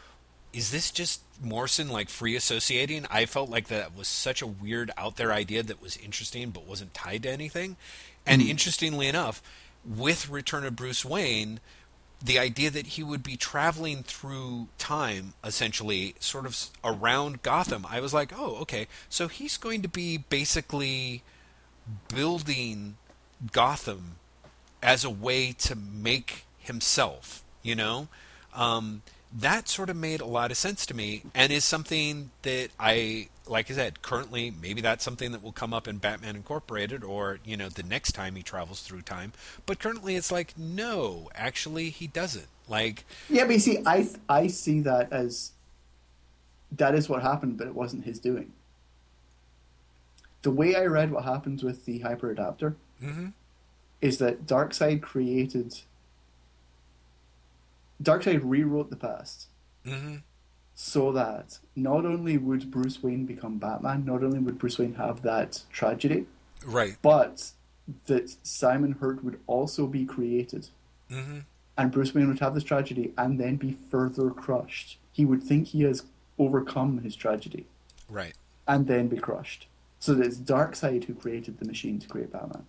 Is this just Morrison like free associating? I felt like that was such a weird out there idea that was interesting but wasn't tied to anything. And mm. interestingly enough, with Return of Bruce Wayne, the idea that he would be traveling through time essentially sort of around Gotham. I was like oh okay. So he's going to be basically building Gotham as a way to make himself you know? Um, that sort of made a lot of sense to me and is something that I like I said currently maybe that's something that will come up in Batman Incorporated or you know the next time he travels through time but currently it's like no actually he doesn't like yeah but you see I I see that as that is what happened but it wasn't his doing the way I read what happens with the hyper adapter mm-hmm. is that Darkseid created Darkseid rewrote the past mm-hmm. So that not only would Bruce Wayne become Batman, not only would Bruce Wayne have that tragedy, right, but that Simon Hurt would also be created, mm-hmm. and Bruce Wayne would have this tragedy and then be further crushed. He would think he has overcome his tragedy, right, and then be crushed. So that it's Darkseid who created the machine to create Batman.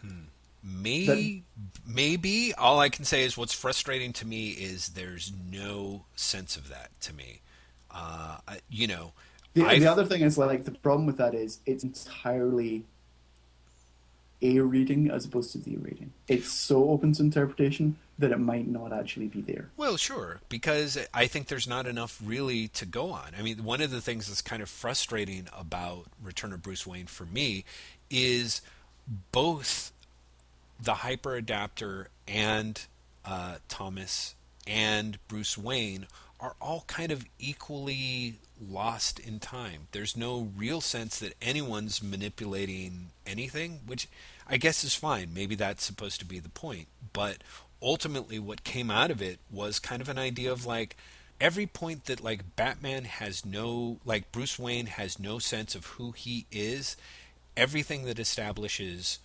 Hmm. Maybe, maybe all I can say is what's frustrating to me is there's no sense of that to me. Uh, you know, the, the, other thing is like the problem with that is it's entirely a reading as opposed to the reading. It's so open to interpretation that it might not actually be there. Well, sure, because I think there's not enough really to go on. I mean, one of the things that's kind of frustrating about Return of Bruce Wayne for me is both the hyper adapter and uh, Thomas and Bruce Wayne are all kind of equally lost in time. There's no real sense that anyone's manipulating anything, which I guess is fine. Maybe that's supposed to be the point. But ultimately, what came out of it was kind of an idea of like every point that like Batman has no, like Bruce Wayne has no sense of who he is, everything that establishes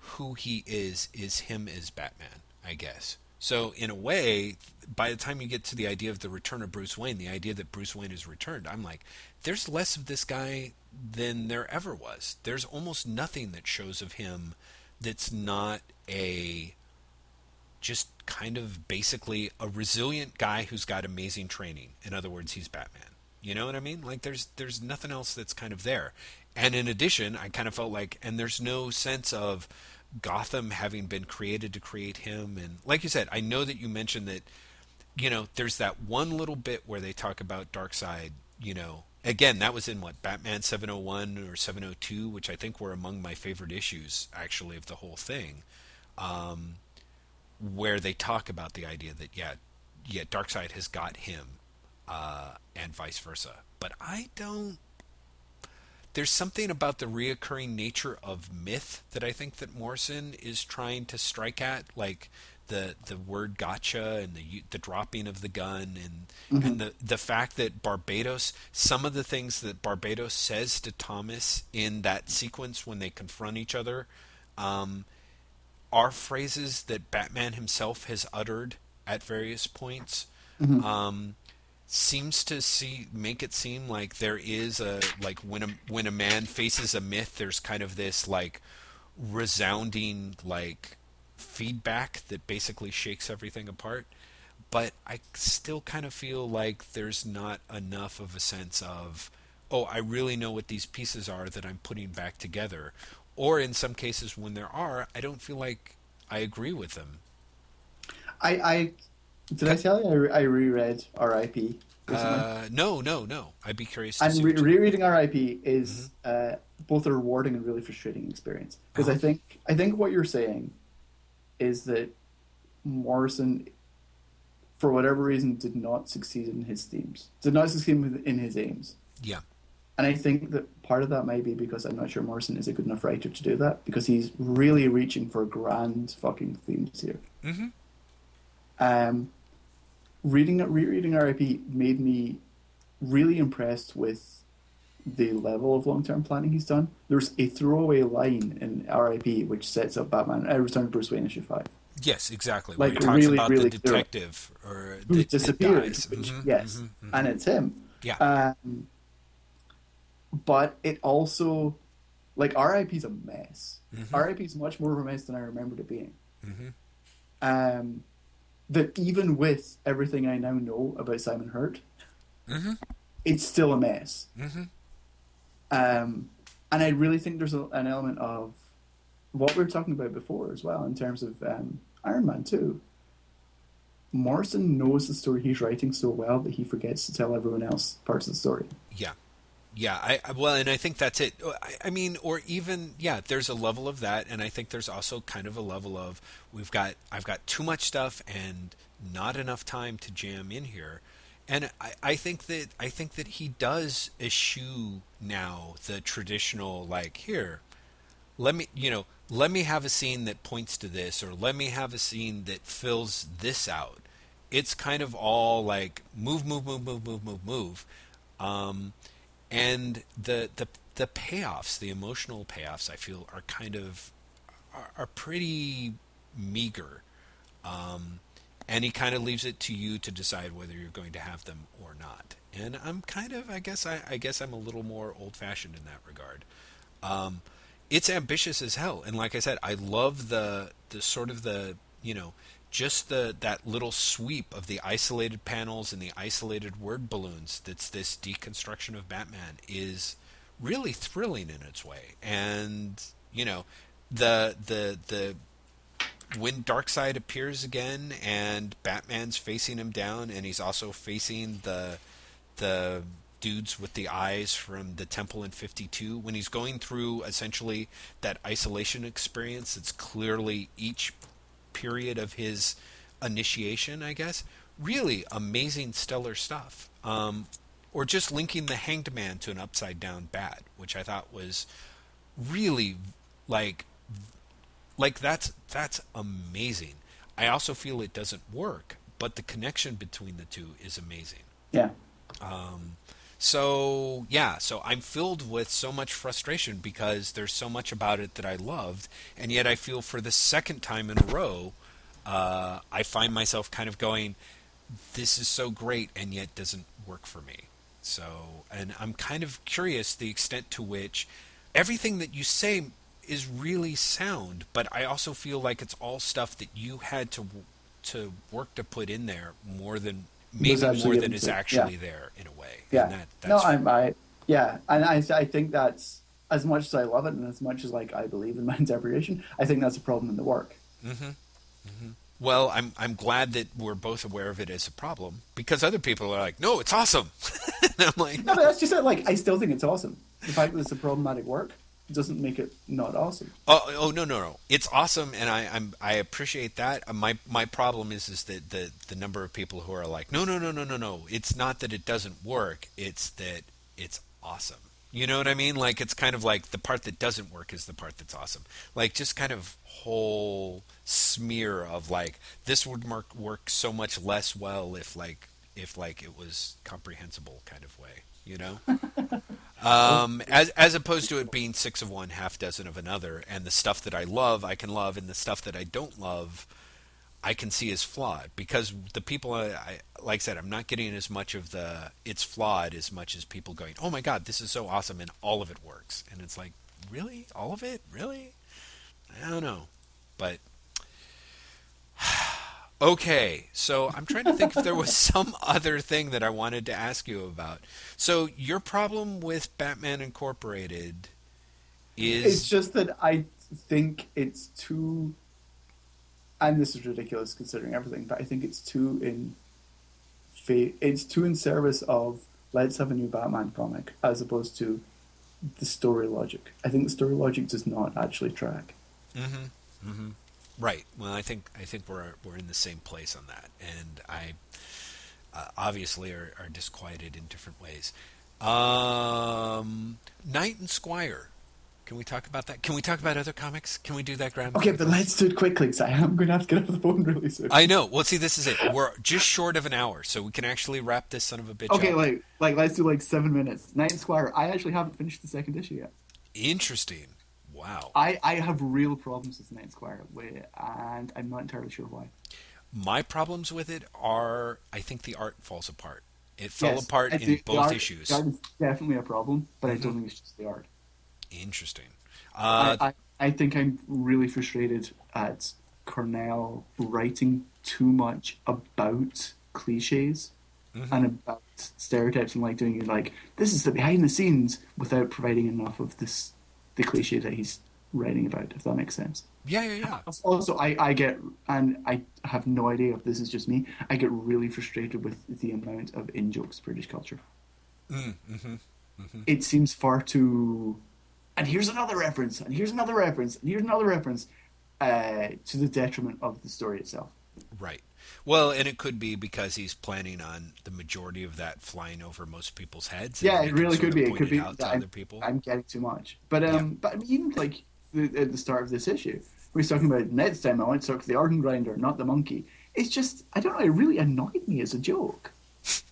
who he is is him as Batman, I guess. So in a way, by the time you get to the idea of the return of Bruce Wayne, the idea that Bruce Wayne is returned, I'm like, there's less of this guy than there ever was. There's almost nothing that shows of him that's not a just kind of basically a resilient guy who's got amazing training. In other words, he's Batman. You know what I mean? Like there's there's nothing else that's kind of there. And in addition, I kind of felt like and there's no sense of Gotham having been created to create him and like you said, I know that you mentioned that you know, there's that one little bit where they talk about Darkseid, you know, again, that was in what Batman 701 or 702, which I think were among my favorite issues actually of the whole thing, um, where they talk about the idea that yeah, yeah, Darkseid has got him, uh, and vice versa. But I don't. There's something about the reoccurring nature of myth that I think that Morrison is trying to strike at, like the the word gotcha and the the dropping of the gun and mm-hmm. and the the fact that Barbatos some of the things that Barbatos says to Thomas in that sequence when they confront each other um, are phrases that Batman himself has uttered at various points. Mm-hmm. Um, seems to see make it seem like there is a like when a when a man faces a myth there's kind of this like resounding like feedback that basically shakes everything apart. But I still kind of feel like there's not enough of a sense of, oh, I really know what these pieces are that I'm putting back together. Or in some cases, when there are, I don't feel like I agree with them. I, I did I tell you I, re- I reread R.I.P. Uh, no, no, no. I'd be curious. and re- rereading R.I.P. is mm-hmm. uh, both a rewarding and really frustrating experience because uh-huh. I think I think what you're saying is that Morrison, for whatever reason, did not succeed in his themes, did not succeed in his aims. Yeah. And I think that part of that might be because I'm not sure Morrison is a good enough writer to do that because he's really reaching for grand fucking themes here. Mm-hmm. Um, reading rereading R.I.P. made me really impressed with the level of long term planning he's done. There's a throwaway line in R.I.P. which sets up Batman. I Return to Bruce Wayne issue five. Yes, exactly. Like Where he talks really, about really the detective or who disappeared. Which, mm-hmm, yes, mm-hmm, mm-hmm. and it's him. Yeah. Um, but it also, like R.I.P. is a mess. Mm-hmm. R.I.P. is much more of a mess than I remembered it being. Mm-hmm. Um, that even with everything I now know about Simon Hurt, mm-hmm. it's still a mess. Um, and I really think there's a, an element of what we were talking about before as well in terms of um, Iron Man 2. Morrison knows the story he's writing so well that he forgets to tell everyone else parts of the story. Yeah. Yeah, I well, and I think that's it. I, I mean, or even yeah, there's a level of that, and I think there's also kind of a level of we've got I've got too much stuff and not enough time to jam in here and I, I think that I think that he does eschew now the traditional like here, let me you know let me have a scene that points to this or let me have a scene that fills this out. It's kind of all like move move move move move move move, um, and the the the payoffs, the emotional payoffs, I feel are kind of are, are pretty meager. Um, and he kind of leaves it to you to decide whether you're going to have them or not. And I'm kind of, I guess, I, I guess I'm a little more old-fashioned in that regard. Um, it's ambitious as hell, and like I said, I love the the sort of the you know just the that little sweep of the isolated panels and the isolated word balloons. That's this deconstruction of Batman is really thrilling in its way, and you know the the the when Darkseid appears again and Batman's facing him down and he's also facing the the dudes with the eyes from the temple in 52 when he's going through essentially that isolation experience it's clearly each period of his initiation i guess. Really amazing stellar stuff. Um, or just linking the hanged man to an upside down bat which i thought was really like like that's that's amazing. I also feel it doesn't work but the connection between the two is amazing. Yeah. um, so yeah, so I'm filled with so much frustration because there's so much about it that I loved, and yet I feel for the second time in a row, uh, I find myself kind of going, "This is so great," and yet doesn't work for me. So, and I'm kind of curious the extent to which everything that you say is really sound, but I also feel like it's all stuff that you had to to work to put in there more than maybe more than is actually yeah. there in a way. Yeah. And that, no, I'm I yeah, and I I think that's as much as I love it and as much as like I believe in my interpretation, I think that's a problem in the work. Mm-hmm. Mm-hmm. well, I'm I'm glad that we're both aware of it as a problem because other people are like, no, it's awesome. and I'm like, No, but that's just it. Like I still think it's awesome. The fact that it's a problematic work doesn't make it not awesome. Oh, oh no, no, no! It's awesome, and I, I'm I appreciate that. Uh, My my problem is is that the the number of people who are like, no, no, no, no, no, no. It's not that it doesn't work. It's that it's awesome. You know what I mean? Like it's kind of like the part that doesn't work is the part that's awesome. Like just kind of whole smear of like this would work work so much less well if like if like it was comprehensible kind of way. You know? um, as as opposed to it being six of one, half dozen of another, and the stuff that I love, I can love, and the stuff that I don't love, I can see as flawed. Because the people, I, I like I said, I'm not getting as much of the it's flawed as much as people going, oh my god, this is so awesome, and all of it works, and it's like, really, all of it, really? I don't know, but. Okay, so I'm trying to think if there was some other thing that I wanted to ask you about. So your problem with Batman Incorporated is It's just that I think it's too, and this is ridiculous considering everything, but I think it's too in, it's too in service of let's have a new Batman comic as opposed to the story logic. I think the story logic does not actually track. Mm-hmm. Mm-hmm. Right. Well, I think I think we're we're in the same place on that, and I uh, obviously are, are disquieted in different ways. Um, Knight and Squire. Can we talk about that? Can we talk about other comics? Can we do that, Graeme? Okay, but let's do it quickly because I am going to have to get off the phone really soon. I know. Well, see, this is it. We're just short of an hour, so we can actually wrap this son of a bitch okay, up. like like let's do like seven minutes. Knight and Squire. I actually haven't finished the second issue yet. Interesting. Wow. I, I have real problems with Knight and Squire, and I'm not entirely sure why. My problems with it are, I think the art falls apart. It fell Yes, apart in the both art- issues. The art is definitely a problem, but I Mm-hmm. don't think it's just the art. Interesting. Uh, I, I, I think I'm really frustrated at Cornell writing too much about cliches Mm-hmm. and about stereotypes and like doing it like this is the behind the scenes without providing enough of this the cliche that he's writing about. If that makes sense. yeah, yeah, yeah. Also, I, I get, and I have no idea if this is just me, I get really frustrated with the amount of in jokes British culture. Mm-hmm. It seems far too. And here's another reference, and here's another reference, and here's another reference, uh, to the detriment of the story itself. Right. Well, and it could be because he's planning on the majority of that flying over most people's heads. Yeah, it really could be. It could be out to I'm, other people. I'm getting too much. But um, Yeah. but I mean, even like the, at the start of this issue, we were talking about next time I want to talk to the organ grinder, not the monkey. It's just I don't know. It really annoyed me as a joke.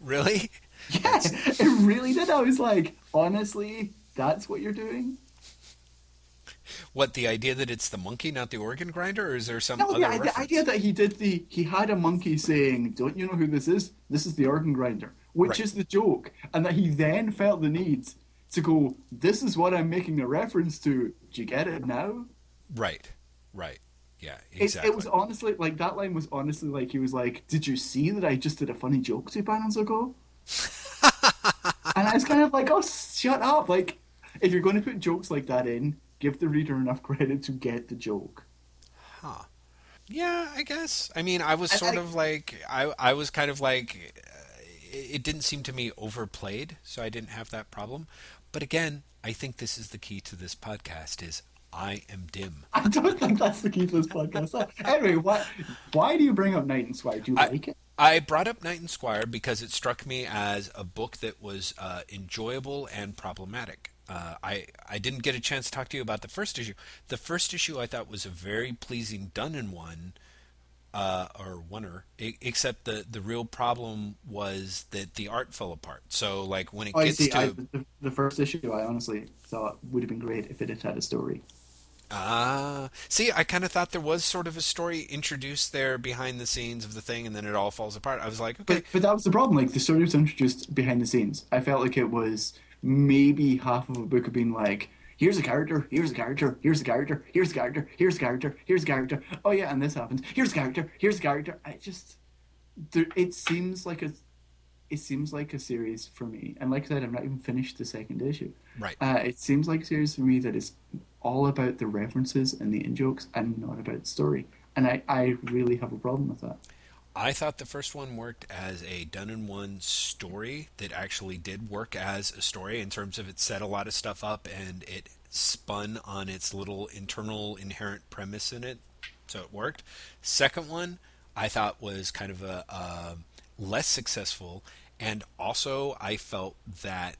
Really? Yeah, it really did. I was like, honestly, that's what you're doing. What the idea that it's the monkey, not the organ grinder, or is there some No, other the, the idea that he did the he had a monkey saying, "Don't you know who this is? This is the organ grinder," which Right. is the joke, and that he then felt the need to go, "This is what I'm making a reference to." Do you get it now? Right. Right. Yeah. It, Exactly. it was honestly like that line was honestly like he was like, "Did you see that I just did a funny joke two panels ago?" and I was kind of like, "Oh, shut up!" Like, if you're going to put jokes like that in, give the reader enough credit to get the joke. Huh. Yeah, I guess. I mean, I was sort I- of like I I was kind of like uh, it it didn't seem to me overplayed, so I didn't have that problem. But again, I think this is the key to this podcast is I am dim. I don't think that's the key to this podcast. Anyway, why why do you bring up Knight and Squire? Do you I- like it? I brought up Knight and Squire because it struck me as a book that was uh, enjoyable and problematic. Uh, I I didn't get a chance to talk to you about the first issue. The first issue I thought was a very pleasing done in one, uh, or oneer. Except the the real problem was that the art fell apart. So like when it Oh, gets to I, the, the first issue, I honestly thought would have been great if it had had a story. ah see, I kind of thought there was sort of a story introduced there behind the scenes of the thing, and then it all falls apart. I was like, okay, But but that was the problem. Like the story was introduced behind the scenes. I felt like it was maybe half of a book of being like, here's a character, here's a character, here's a character, here's a character, here's a character, here's a character. Oh yeah, and this happens. Here's a character, here's a character. I just, there, it seems like a, it seems like a series for me. And like I said, I've not even finished the second issue. right. Uh, it seems like a series for me that is all about the references and the in jokes and not about the story. And I, I really have a problem with that. I thought the first one worked as a done in one story that actually did work as a story in terms of it set a lot of stuff up and it spun on its little internal inherent premise in it, so it worked. Second one, I thought was kind of a, a less successful, and also I felt that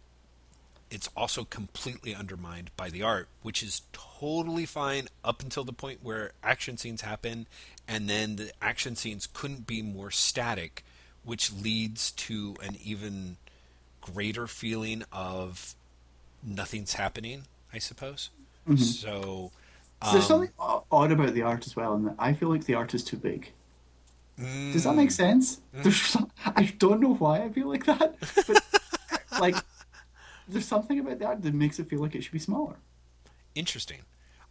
it's also completely undermined by the art, which is totally fine up until the point where action scenes happen, and then the action scenes couldn't be more static, which leads to an even greater feeling of nothing's happening, I suppose. So, So there's um, something odd about the art as well, and I feel like the art is too big. Does that mm, make sense? There's some, I don't know why I feel like that, but like there's something about the art that makes it feel like it should be smaller. interesting.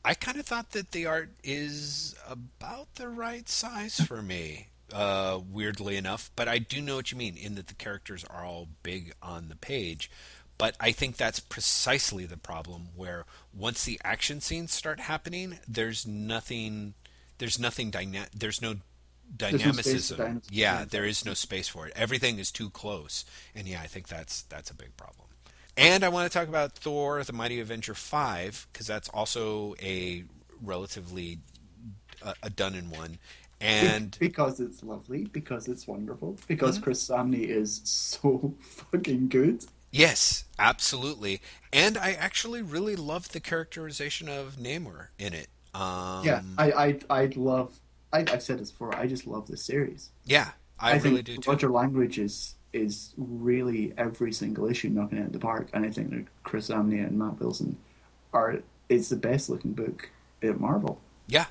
I kind of thought that the art is about the right size for me, uh, weirdly enough. But I do know what you mean in that the characters are all big on the page. But I think that's precisely the problem where once the action scenes start happening, there's nothing, there's nothing dyna- there's no no dynamicism. dynamism. yeah, Yeah. there is no space for it. Everything is too close, and yeah, I think that's that's a big problem. And I want to talk about Thor: The Mighty Avenger five because that's also a relatively uh, a done in one. And because it's lovely, because it's wonderful, because Mm-hmm. Chris Samnee is so fucking good. yes, absolutely. And I actually really love the characterization of Namor in it. Um, yeah, I I I'd love. I, I've said this before. I just love this series. yeah, I, think really do too. Roger Langridge is is really every single issue knocking it out of the park, and I think that Chris Samnee and Matt Wilson are. It's the best looking book at Marvel. Yeah,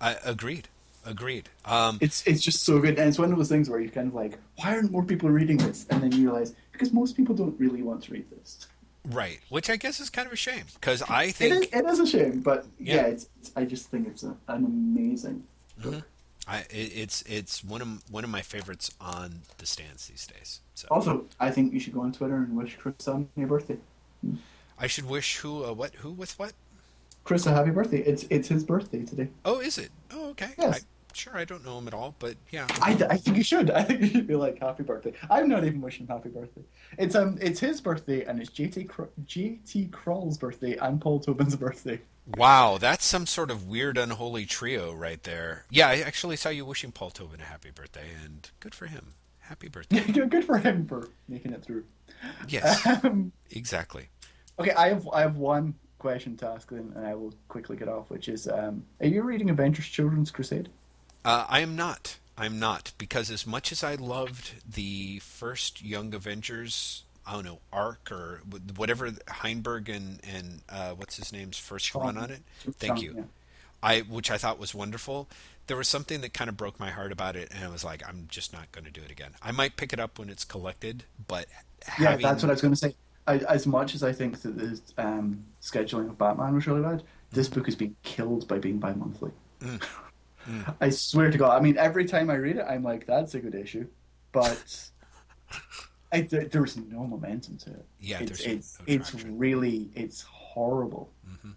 I agreed. Agreed. Um, It's it's just so good, and it's one of those things where you're kind of like, why aren't more people reading this? And then you realize because most people don't really want to read this. right, which I guess is kind of a shame because I think it is a shame, but yeah, Yeah. it's, it's I just think it's a, an amazing. book. I, it, it's it's one of one of my favorites on the stands these days. So Also, I think you should go on Twitter and wish Chris on a birthday. I should wish who uh, what who with what? Chris a happy birthday. It's it's his birthday today. Oh, is it? Oh, okay. Yes. Sure, I don't know him at all, but yeah. I, I think you should. I think you should be like happy birthday. I'm not even wishing happy birthday. It's um it's his birthday and it's JT Cr- JT Krul's birthday and Paul Tobin's birthday. Wow, that's some sort of weird unholy trio right there. Yeah, I actually saw you wishing Paul Tobin a happy birthday, and good for him. Happy birthday. Good for him for making it through. yes, Um, exactly. okay, I have I have one question to ask then, and I will quickly get off, which is um, are you reading Avengers Children's Crusade? Uh, I am not. I'm not because as much as I loved the first Young Avengers, I don't know arc or whatever Heinberg and and uh, what's his name's first Sean. run on it. Thank Sean, you. yeah. I which I thought was wonderful. There was something that kind of broke my heart about it, and I was like, I'm just not going to do it again. I might pick it up when it's collected, but Yeah, having, that's what I was going to say. I, as much as I think that the um, scheduling of Batman was really bad, this book is being killed by being bi-monthly. Mm. I swear to God. I mean, every time I read it, I'm like, that's a good issue. But I, there- there's no momentum to it. Yeah, it's it's no it's really it's horrible Mm-hmm.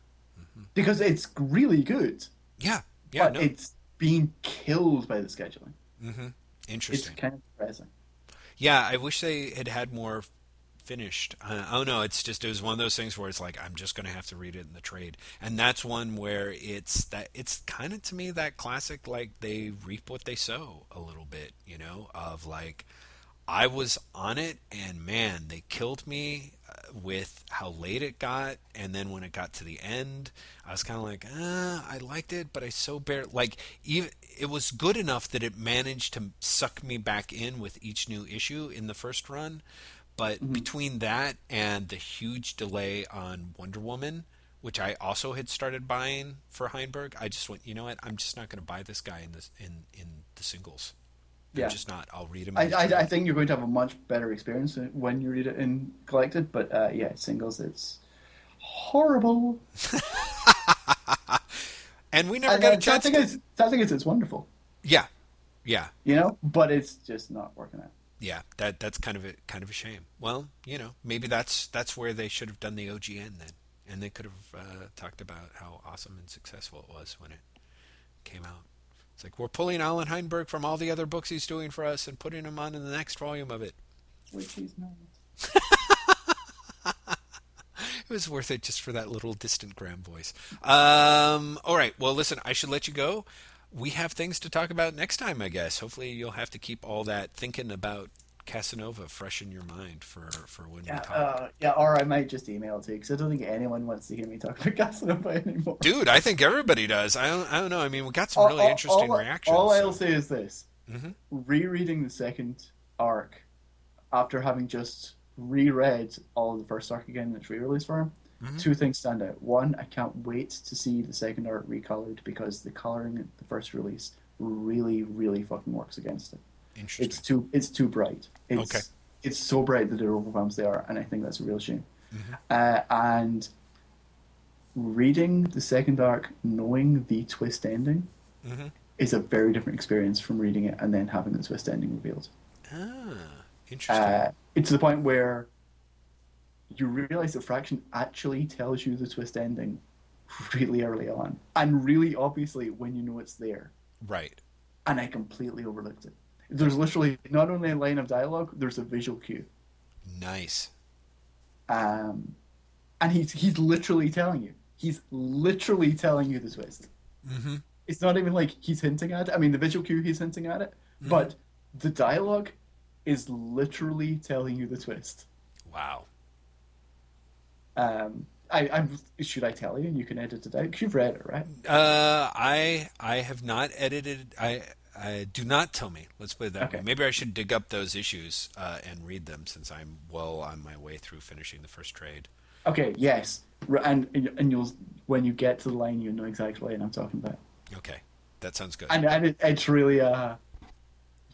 because it's really good, Yeah, yeah, but no, it's being killed by the scheduling. hmm It's interesting. kind of depressing. Yeah, I wish they had had more finished. Uh, I don't. It's just it was one of those things where it's like I'm just going to have to read it in the trade, and that's one where it's that it's kind of to me that classic like they reap what they sow a little bit, you know, of like I was on it and man, they killed me uh, with how late it got, and then when it got to the end, I was kind of like, uh, I liked it, but I so bare like even it was good enough that it managed to suck me back in with each new issue in the first run. But between that and the huge delay on Wonder Woman, which I also had started buying for Heinberg, I just went, you know what? I'm just not going to buy this guy in this in in the singles. I'm Yeah. just not. I'll read him. I, I, I think you're going to have a much better experience when you read it in collected, but uh, yeah, singles it's horrible. and we never And got a chance. thing is, sad thing is, it's wonderful, yeah, yeah, you know, but it's just not working out. Yeah. That that's kind of a kind of a shame. Well, you know, maybe that's that's where they should have done the OGN then, and they could have uh, talked about how awesome and successful it was when it came out. It's like we're pulling Allan Heinberg from all the other books he's doing for us and putting him on in the next volume of it. Which is nice. It was worth it just for that little distant Graeme voice. Um, all right. Well, listen, I should let you go. We have things to talk about next time, I guess. Hopefully, you'll have to keep all that thinking about Casanova fresh in your mind for, for when Yeah, we talk. uh, yeah, or I might just email it to you because I don't think anyone wants to hear me talk about Casanova anymore. Dude, I think everybody does. I don't, I don't know. I mean, we got some All- really all- interesting all, reactions. All so- I'll say is this: Mhm. rereading the second arc after having just reread all of the first arc again in its re-release form, Mhm. two things stand out. One, I can't wait to see the second arc recolored because the coloring in the first release really, really fucking works against it. Interesting. It's too, it's too bright. It's, Okay. It's so bright that it overwhelms the art, and I think that's a real shame. Mm-hmm. Uh, and reading the second arc, knowing the twist ending, Mhm. is a very different experience from reading it and then having the twist ending revealed. Ah, interesting. Uh, it's the point where you realize that Fraction actually tells you the twist ending really early on, and really obviously when you know it's there. right. And I completely overlooked it. There's literally not only a line of dialogue, there's a visual cue. Nice. Um, and he's he's literally telling you. He's literally telling you the twist. Mm-hmm. It's not even like he's hinting at it. I mean, the visual cue he's hinting at it, but the dialogue is literally telling you the twist. Wow. Um, I, I'm should I tell you? You can edit it out. You've read it, right? Uh, I I have not edited. I I do not tell me. Let's put it that Okay. way. Maybe I should dig up those issues uh, and read them since I'm well on my way through finishing the first trade. Okay. Yes. And and you'll when you get to the line, you know exactly what I'm talking about. Okay, that sounds good. And and it, it's really uh,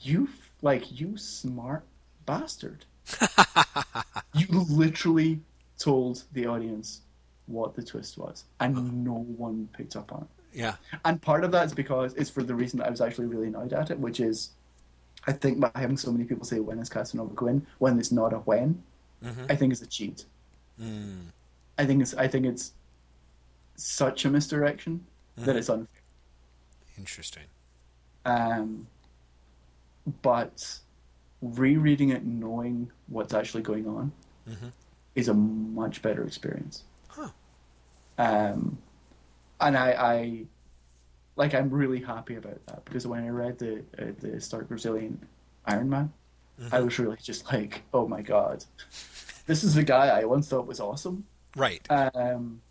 you like you smart bastard. you literally told the audience what the twist was, and no one picked up on it. yeah. And part of that is because it's for the reason that I was actually really annoyed at it, which is I think by having so many people say when is Casanova Quinn when it's not a when, Mhm. I think it's a cheat. Mm. I think it's I think it's such a misdirection that it's unfair. Interesting. Um, but rereading it knowing what's actually going on Mhm. Is a much better experience. Huh. Um, and I, I like I'm really happy about that because when I read the uh, the Stark Resilient Iron Man, I was really just like, oh my god, this is the guy I once thought was awesome. Right. Um,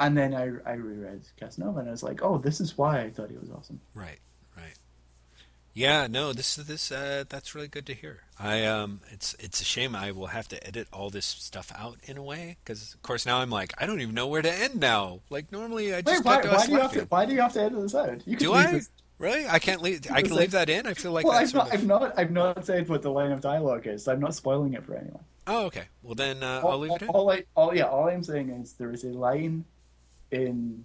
and then I I reread Casanova and I was like, oh, this is why I thought he was awesome. Right. Yeah. No. This is this uh, that's really good to hear. I um. It's it's a shame I will have to edit all this stuff out in a way because of course now I'm like I don't even know where to end now. Like normally I just Wait, why, cut to us why do you have to? Why do you have to edit this out? You can Do I? This, Really? I can't leave. I can leave that in. I feel like well, that's I've not, I've not, I've not said what the line of dialogue is. I'm not spoiling it for anyone. Oh, okay. Well, then uh, All, I'll leave it in. all, I, all, yeah, all I'm saying is there is a line in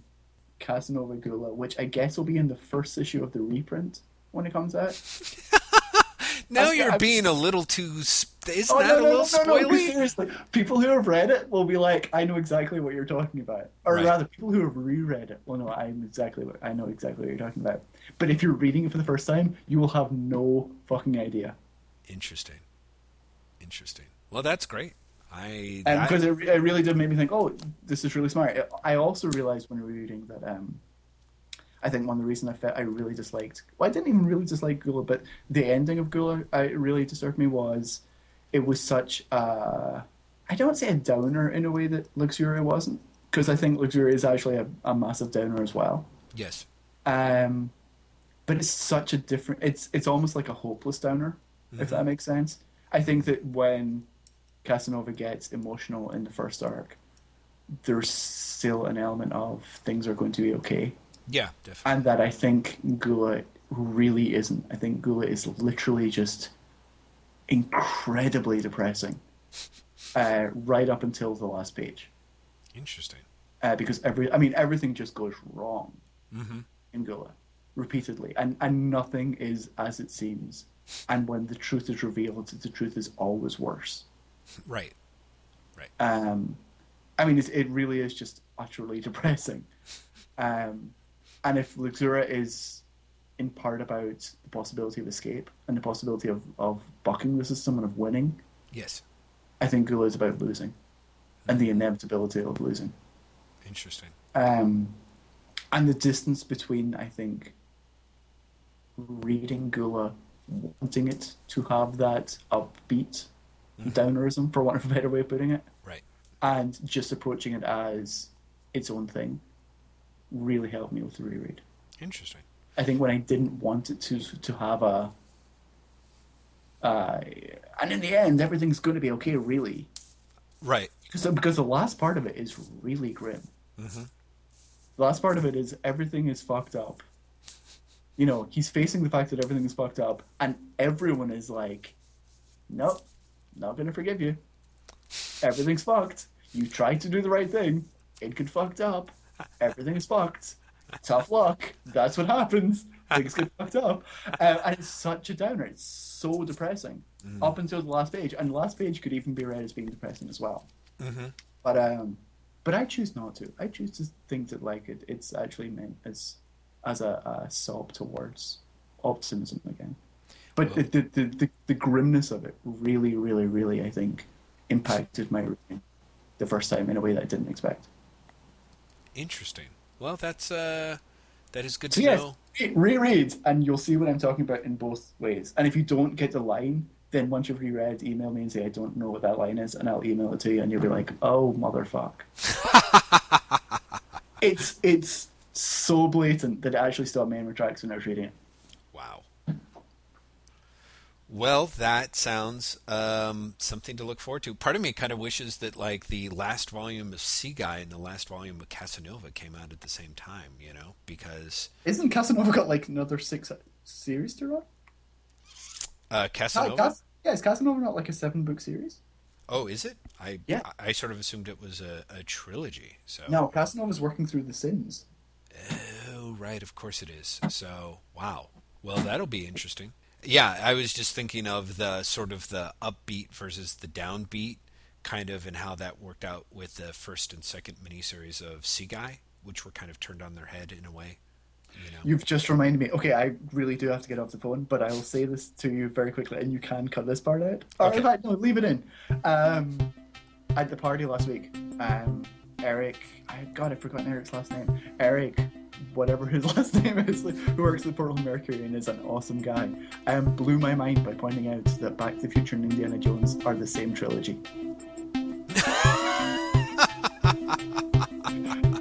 Casanova Gula, which I guess will be in the first issue of the reprint when it comes out. now I- you're I- being a little too. Isn't Oh, that no, a little no, no, no, seriously. People who have read it will be like, I know exactly what you're talking about. Or Right. rather, people who have reread it will know I'm exactly what I know exactly what you're talking about. But if you're reading it for the first time, you will have no fucking idea. Interesting. Interesting. Well, that's great. I because it, it really did make me think, oh, this is really smart. I also realized when we were reading that um, I think one of the reasons I felt I really disliked, well, I didn't even really dislike Gula, but the ending of Gula, I really disturbed me was it was such a, I don't say a downer in a way that Luxuria wasn't, because I think Luxuria is actually a, a massive downer as well. yes. Um, but it's such a different. It's it's almost like a hopeless downer, if that makes sense. I think that when Casanova gets emotional in the first arc, there's still an element of things are going to be okay, Yeah, definitely. and that I think Gula really isn't. I think Gula is literally just incredibly depressing, uh, right up until the last page Interesting. uh, because every I mean everything just goes wrong Mhm. in Gula repeatedly, and and nothing is as it seems. And when the truth is revealed, the truth is always worse. Right. Right. Um, I mean, it, it really is just utterly depressing. Um, and if Luxuria is in part about the possibility of escape and the possibility of, of bucking the system and of winning, Yes. I think Gula is about losing and the inevitability of losing. Interesting. um, and the distance between I think reading Gula, wanting it to have that upbeat downerism, for want of a better way of putting it, Right. and just approaching it as its own thing, really helped me with the reread. Interesting. I think when I didn't want it to to have a, uh, and in the end everything's going to be okay, really, Right. because because the last part of it is really grim. Mm-hmm. The last part of it is everything is fucked up. You know, he's facing the fact that everything is fucked up, and everyone is like, "Nope, not gonna forgive you. Everything's fucked. You tried to do the right thing. It got fucked up. Everything is fucked. Tough luck. That's what happens. Things get fucked up." Uh, and it's such a downer. It's so depressing up until the last page, and the last page could even be read as being depressing as well. Mm-hmm. But um, but I choose not to. I choose to think that like it, it's actually meant as as a, a sob towards optimism again. But Well- the, the, the the grimness of it really, really, really, I think, impacted my reading the first time in a way that I didn't expect. Interesting. Well, that's uh, that is good So to yes, know. reread, and you'll see what I'm talking about in both ways. And if you don't get the line, then once you've reread, email me and say I don't know what that line is, and I'll email it to you, and you'll be like, "Oh motherfuck!" it's it's so blatant that it actually stopped memory tracks when I was reading it. Well, that sounds um, something to look forward to. Part of me kind of wishes that like the last volume of Seaguy and the last volume of Casanova came out at the same time. You know, because Isn't Casanova got like another six series to run? uh, Casanova. Cas- yeah, is Casanova not like a seven book series? oh, is it? I Yeah. I, I sort of assumed it was a, a trilogy. So No, Casanova's working through the sins. Oh, right. Of course it is. So, wow. Well, that'll be interesting. Yeah, I was just thinking of the sort of the upbeat versus the downbeat, kind of, and how that worked out with the first and second miniseries of Seaguy, which were kind of turned on their head in a way. You know. You've just reminded me. Okay, I really do have to get off the phone, but I will say this to you very quickly, and you can cut this part out. Or Okay. in fact, no, leave it in. Um, at the party last week, um, Eric, I God, I've forgotten Eric's last name. Eric, whatever his last name is, who works at Portland Mercury and is an awesome guy, um, blew my mind by pointing out that Back to the Future and Indiana Jones are the same trilogy.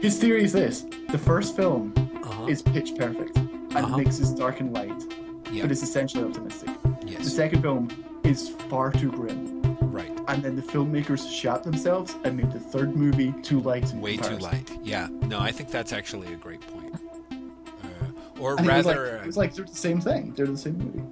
His theory is this: the first film Uh-huh. is pitch perfect and Uh-huh. mixes dark and light, Yeah. but is essentially optimistic. The second film is far too grim. And then the filmmakers shot themselves and made the third movie too light. Way too light. Yeah. No, I think that's actually a great point. Uh, or And it was like- rather, it was like they're the same thing. They're the same movie.